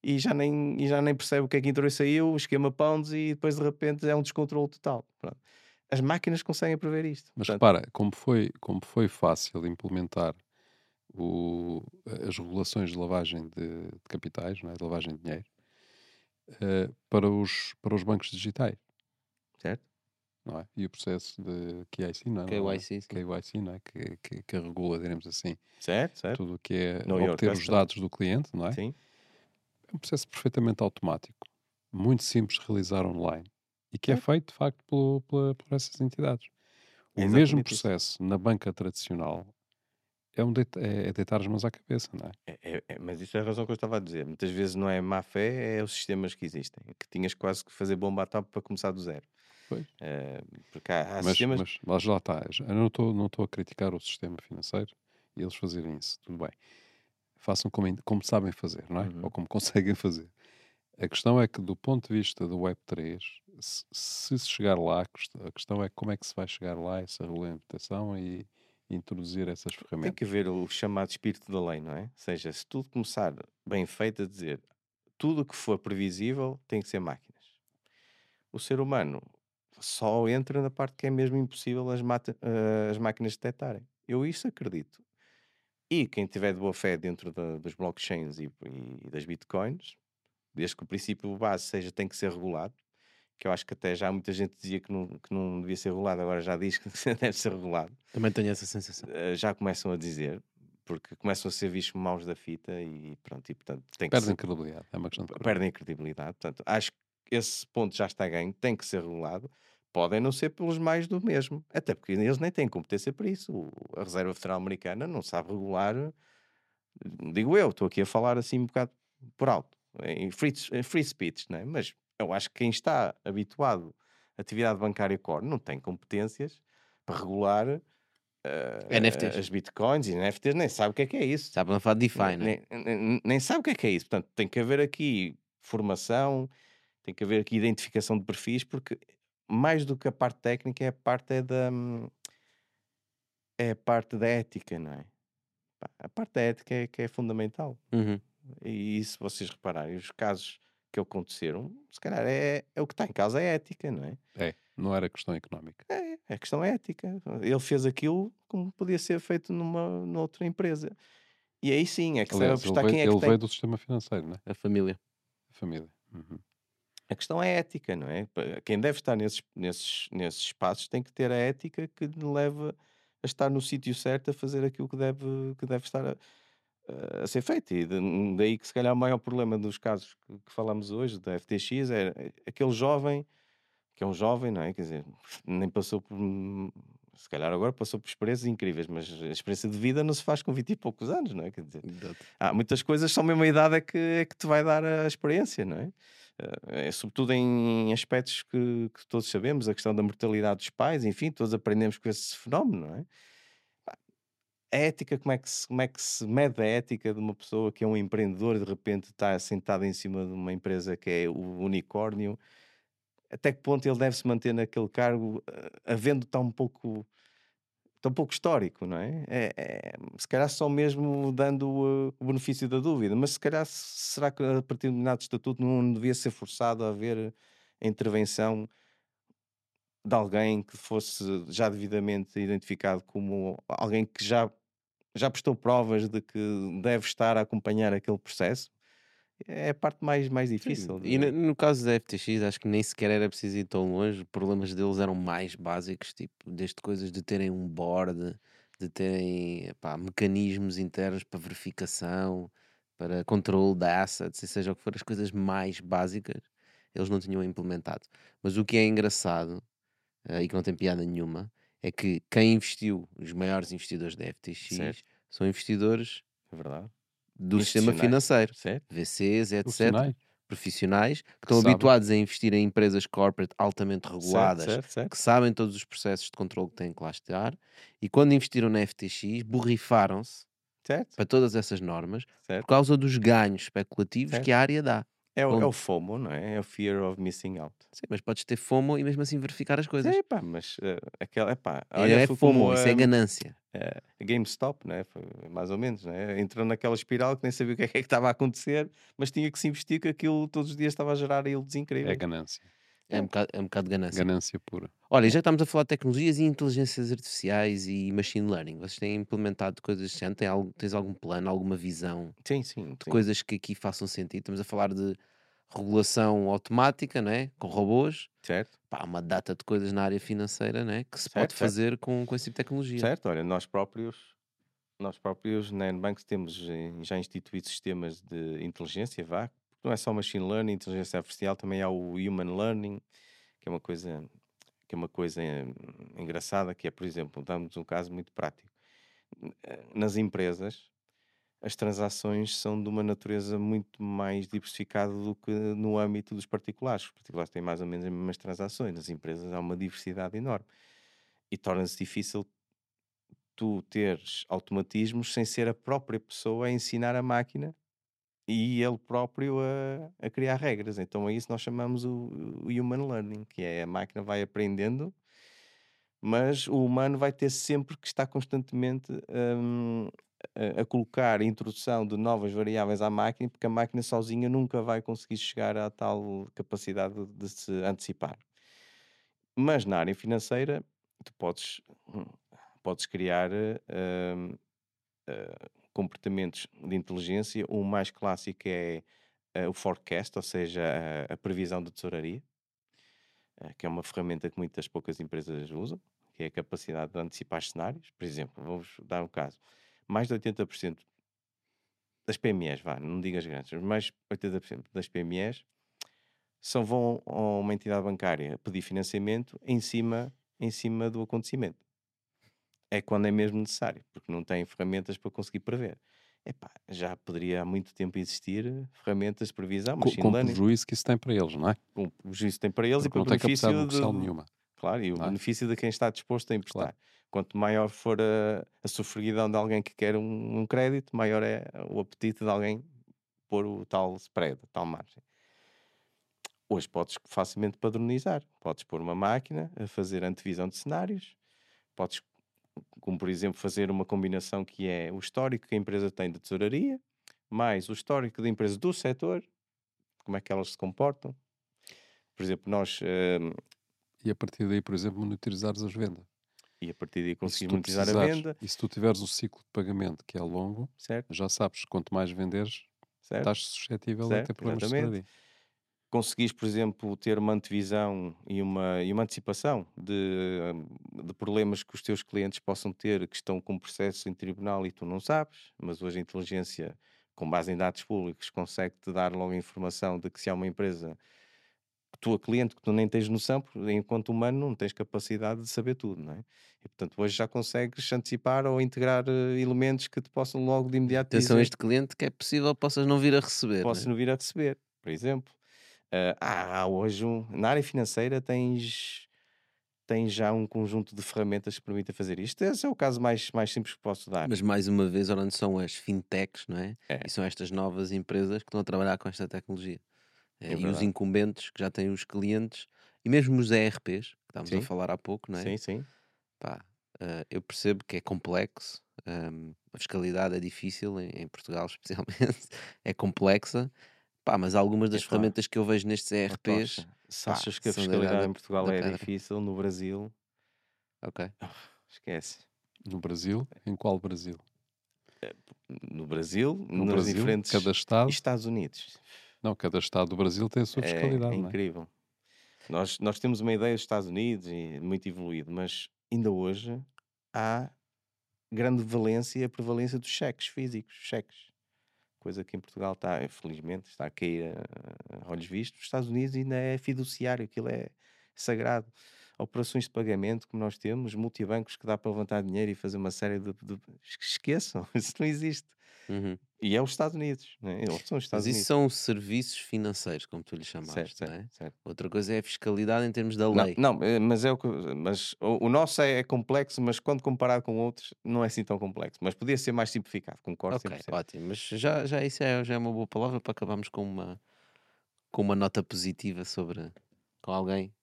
e já nem, e já nem percebe o que é que entrou e saiu, o esquema pounds, e depois de repente é um descontrole total. Pronto as máquinas conseguem prever isto. Mas Portanto, repara, como foi, como foi fácil implementar o, as regulações de lavagem de, de capitais, é? de lavagem de dinheiro, uh, para, os, para os bancos digitais. Certo. Não é? E o processo de KYC, não é? KYC, KYC não é? Que, que, que regula, diremos assim, certo, certo. tudo o que é no obter os dados do cliente, não é? Sim. É um processo perfeitamente automático, muito simples de realizar online e que é, feito, de facto, por, essas entidades. O é mesmo processo na banca tradicional é, um deita, é, é, deitar as mãos à cabeça, não é? É, é? é? Mas isso é a razão que eu estava a dizer. Muitas vezes não é má fé, é os sistemas que existem. Que tinhas quase que fazer bomba a top para começar do zero. Pois. Uh, porque há, há mas, sistemas... Mas, mas lá está. Eu não estou não a criticar o sistema financeiro e eles fazerem isso. Tudo bem. Façam como, como sabem fazer, não é? Uhum. Ou como conseguem fazer. A questão é que, do ponto de vista do Web3, se, se chegar lá, a questão é como é que se vai chegar lá essa regulamentação e introduzir essas ferramentas. Tem que haver o chamado espírito da lei, não é? Ou seja, se tudo começar bem feito a dizer tudo o que for previsível tem que ser máquinas. O ser humano só entra na parte que é mesmo impossível as, uh, as máquinas detectarem. Eu isso acredito. E quem tiver de boa fé dentro da, dos blockchains e, e, das bitcoins desde que o princípio base seja tem que ser regulado, que eu acho que até já muita gente dizia que não, que não devia ser regulado, agora já diz que deve ser regulado. Também tenho essa sensação. Uh, já começam a dizer, porque começam a ser vistos maus da fita e pronto, e portanto tem Perdem ser... credibilidade, é uma questão de Perdem credibilidade, portanto acho que esse ponto já está ganho, tem que ser regulado. Podem não ser pelos mais do mesmo, até porque eles nem têm competência para isso. a Reserva Federal Americana não sabe regular, digo eu, estou aqui a falar assim um bocado por alto em free, em free speech, não é? mas eu acho que quem está habituado à atividade bancária core não tem competências para regular uh, NFTs. as bitcoins e NFTs, nem sabe o que é que é isso. Sabe não falar de DeFi, nem, é? nem, nem, sabe o que é que é isso. Portanto, tem que haver aqui formação, tem que haver aqui identificação de perfis, porque mais do que a parte técnica é a parte é da é a parte da ética, não é? A parte da ética é que é fundamental. Uhum. E se vocês repararem, os casos que aconteceram, se calhar é, é o que está em causa é ética, não é? É, não era questão económica. É, A questão é ética. Ele fez aquilo como podia ser feito numa noutra empresa. E aí sim, é que Aliás, sabe apostar veio, quem é que ele tem. veio do sistema financeiro, não é? A família. A família. Uhum. A questão é ética, não é? Quem deve estar nesses, nesses, nesses espaços tem que ter a ética que leva a estar no sítio certo a fazer aquilo que deve, que deve estar a, a ser feito. E daí que se calhar o maior problema dos casos que, que falamos hoje da FTX é aquele jovem, que é um jovem, não é? Quer dizer, nem passou por. Se calhar agora passou por experiências incríveis, mas a experiência de vida não se faz com 20 e poucos anos, não é? Quer dizer, há muitas coisas só a mesma idade é que, é que te vai dar a experiência, não é? Eh, é sobretudo em aspectos que, que todos sabemos, a questão da mortalidade dos pais, enfim, todos aprendemos com esse fenómeno, não é? A ética, como é, que se, como é que se mede a ética de uma pessoa que é um empreendedor e de repente está sentado em cima de uma empresa que é o unicórnio? Até que ponto ele deve se manter naquele cargo, eh, havendo tão pouco tão pouco histórico, não é? É, é- se calhar só mesmo dando uh, o benefício da dúvida, mas se calhar será que a partir de determinado estatuto não devia ser forçado a haver a intervenção de alguém que fosse já devidamente identificado como alguém que já, já prestou provas de que deve estar a acompanhar aquele processo? É a parte mais, mais difícil. E no, no caso da FTX, acho que nem sequer era preciso ir tão longe. Os problemas deles eram mais básicos, tipo, desde coisas de terem um board, de terem epá, mecanismos internos para verificação, para controle de assets, seja o que for, as coisas mais básicas, eles não tinham implementado. Mas o que é engraçado, eh, e que não tem piada nenhuma, é que quem investiu, os maiores investidores da FTX, Certo. são investidores É verdade. do sistema financeiro. Certo? VCs, etc Profissionais. profissionais que estão sabem. habituados a investir em empresas corporate altamente reguladas, Certo, que sabem todos os processos de controle que têm que lá estar, e quando investiram na FTX, borrifaram-se para todas essas normas por causa dos ganhos especulativos que a área dá. É o, é o FOMO, não é? É o Fear of Missing Out. Sim, mas podes ter FOMO e mesmo assim verificar as coisas. É pá, mas eh, aquela, epá, olha, é foi FOMO, como isso é a, ganância. a GameStop, né? Foi mais ou menos, né? entrou naquela espiral que nem sabia o que é que estava a acontecer, mas tinha que se investir que aquilo todos os dias estava a gerar yields É incríveis. ganância. É um bocado, é um bocado de ganância. Ganância pura. Olha, já estamos a falar de tecnologias e inteligências artificiais e machine learning, vocês têm implementado coisas desse? Tem algo, tens algum plano, alguma visão Sim, sim. de sim. coisas que aqui façam sentido. Estamos a falar de regulação automática, não é? com robôs. Certo, Pá, uma data de coisas na área financeira não é? que se Certo, pode certo. fazer com, com esse tipo de tecnologia. certo. Olha, nós próprios, nós próprios na Nbanks temos eh, já instituído sistemas de inteligência, vá. Não é só machine learning, inteligência artificial, também há o human learning, que é uma coisa que é uma coisa eh, engraçada, que é, por exemplo, damos um caso muito prático. Nas empresas, as transações são de uma natureza muito mais diversificada do que no âmbito dos particulares. Os particulares têm mais ou menos as mesmas transações, nas empresas há uma diversidade enorme. E torna-se difícil tu teres automatismos sem ser a própria pessoa a ensinar a máquina e ele próprio a, a criar regras. Então a isso nós chamamos o, o human learning, que é a máquina vai aprendendo, mas o humano vai ter sempre que estar constantemente hum, a, colocar a introdução de novas variáveis à máquina, porque a máquina sozinha nunca vai conseguir chegar à tal capacidade de, se antecipar. Mas na área financeira, tu podes, hum, podes criar hum, eh, comportamentos de inteligência. O mais clássico é eh, o forecast, ou seja, a, a previsão de tesouraria, eh, que é uma ferramenta que muitas poucas empresas usam, que é a capacidade de antecipar cenários. Por exemplo, vamos dar um caso: mais de 80% das PMEs, vá, não digas grandes, mas mais de 80% das PMEs só vão a uma entidade bancária pedir financiamento em cima, em cima do acontecimento é quando é mesmo necessário, porque não têm ferramentas para conseguir prever. Epá, já poderia há muito tempo existir ferramentas de previsão, Com, machine com o prejuízo que isso tem para eles, não é? com o juízo que tem para eles Porque e para o benefício negocial de, nenhuma. claro, e o não é? benefício de quem está disposto a emprestar. Claro. Quanto maior for a, a sofreguidão de alguém que quer um, um crédito, maior é o apetite de alguém pôr o tal spread, a tal margem. Hoje podes facilmente padronizar. Podes pôr uma máquina a fazer antevisão de cenários, podes como por exemplo fazer uma combinação que é o histórico que a empresa tem de tesouraria, mais o histórico da empresa do setor, como é que elas se comportam. Por exemplo, nós hum, e a partir daí, por exemplo, monitorizares as vendas. E a partir daí se conseguires tu monetizar a venda, E se tu tiveres um ciclo de pagamento que é longo, certo? já sabes, quanto mais venderes, certo? estás suscetível a Certo, ter problemas de exatamente. tesouraria. Conseguis, por exemplo, ter uma antevisão e uma, e uma antecipação de, de problemas que os teus clientes possam ter que estão com processo em tribunal e tu não sabes, mas hoje a inteligência, com base em dados públicos, consegue-te dar logo a informação de que se há uma empresa tua cliente que tu nem tens noção, porque enquanto humano não tens capacidade de saber tudo, não é? E portanto hoje já consegues antecipar ou integrar eh, elementos que te possam logo de imediato Atenção dizer este cliente que é possível possas não vir a receber. posso né? não vir a receber, por exemplo. Ah, há hoje um- na área financeira tens, tens já um conjunto de ferramentas que permitem fazer isto. Esse é o caso mais, mais simples que posso dar. Mas mais uma vez, onde são as fintechs, não é? É. E são estas novas empresas que estão a trabalhar com esta tecnologia. É Eh, e os verdade. incumbentes que já têm os clientes e mesmo os ERPs, que estávamos Sim. a falar há pouco, não é? Sim, sim. Pá, eh, eu percebo que é complexo, ehm, a fiscalidade é difícil, em, em Portugal especialmente, é complexa, pá, mas algumas das Epá. ferramentas que eu vejo nestes ERPs. Se pá, achas que a fiscalidade idade em Portugal é difícil, no Brasil, ok, esquece. No Brasil, em qual Brasil? No Brasil, No nos Brasil, diferentes. cada estado, E Estados Unidos. não, cada estado do Brasil tem a sua É, fiscalidade, é não é? incrível. Nós, nós temos uma ideia dos Estados Unidos e muito evoluído, mas ainda hoje há grande valência a prevalência dos cheques físicos, cheques. Coisa que em Portugal está, felizmente, está a cair a, olhos vistos. Nos Estados Unidos ainda é fiduciário, aquilo é sagrado. Operações de pagamento, como nós temos, multibancos que dá para levantar dinheiro e fazer uma série de. de... Esqueçam, isso não existe. Uhum. E é os Estados Unidos, não é? Eles são os Estados mas isso Unidos. são serviços financeiros, como tu lhe chamaste, Certo, certo, não é? certo. Outra coisa é a fiscalidade em termos da Não, lei. não, eh, mas é o que, mas o, o nosso é, é complexo, mas quando comparado com outros, não é assim tão complexo. Mas podia ser mais simplificado, concordo Ok, 100%. ótimo. Mas já, já isso é, já é uma boa palavra para acabarmos com uma, com uma nota positiva sobre com alguém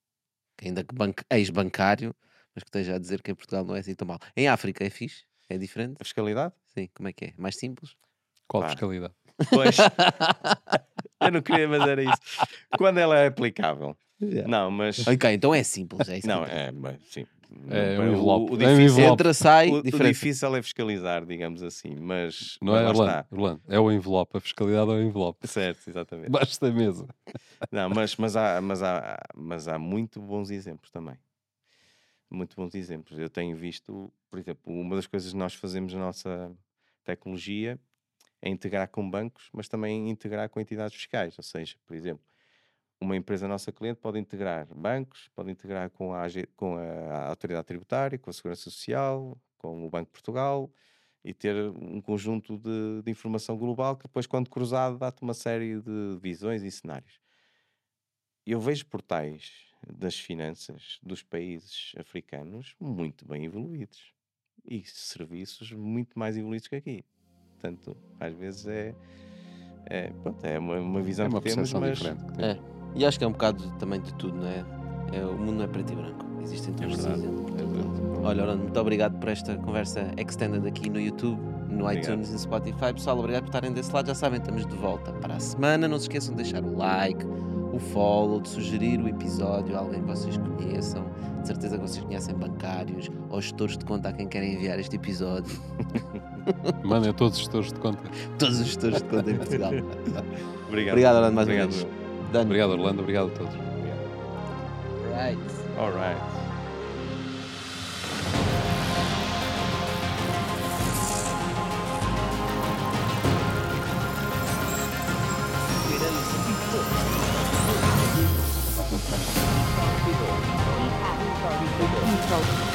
que ainda que ex-bancário, mas que esteja a dizer que em Portugal não é assim tão mal. Em África é fixe? É diferente? A fiscalidade? Sim, como é que é? Mais simples? Qual Pá. fiscalidade? Pois. eu não queria, mas era isso. Quando ela é aplicável. Não, mas. Ok, então é simples. É isso Não, é, mas sim. É o- envelope. O, É um difícil, envelope. Entra, sai, o- o difícil é fiscalizar, digamos assim. Mas. Não mas é, Orlando? Orlando, É o envelope, a fiscalidade é o envelope. Certo, exatamente. Debaixo da mesa. Não, mas, mas, há, mas, há, mas há muito bons exemplos também. Muito bons exemplos. Eu tenho visto, por exemplo, uma das coisas que nós fazemos na nossa tecnologia é integrar com bancos, mas também integrar com entidades fiscais. Ou seja, por exemplo, uma empresa nossa cliente pode integrar bancos, pode integrar com a, com a Autoridade Tributária, com a Segurança Social, com o Banco de Portugal e ter um conjunto de, de informação global que depois, quando cruzado, dá-te uma série de visões e cenários. Eu vejo portais das finanças dos países africanos muito bem evoluídos e serviços muito mais evoluídos que aqui. Portanto, às vezes é, é, pronto, é uma, uma visão É uma que temos, mas diferente. que É. temos. E acho que é um bocado também de tudo, não é? é o mundo não é preto e branco. Existem é todos os. É. Olha, Orlando, muito obrigado por esta conversa extended aqui no YouTube, no Obrigado. iTunes e no Spotify. Pessoal, obrigado por estarem desse lado. Já sabem, estamos de volta para a semana. Não se esqueçam de deixar o like, o follow, de sugerir o episódio a alguém que vocês conheçam. De certeza que vocês conhecem bancários ou gestores de conta a quem querem enviar este episódio. Mandem a todos os gestores de conta. Todos os gestores de conta em Portugal. Obrigado. Obrigado, Orlando, mais uma Obrigado. vez. Done. Obrigado, Orlando. Obrigado a todos. Right. All right. Oh.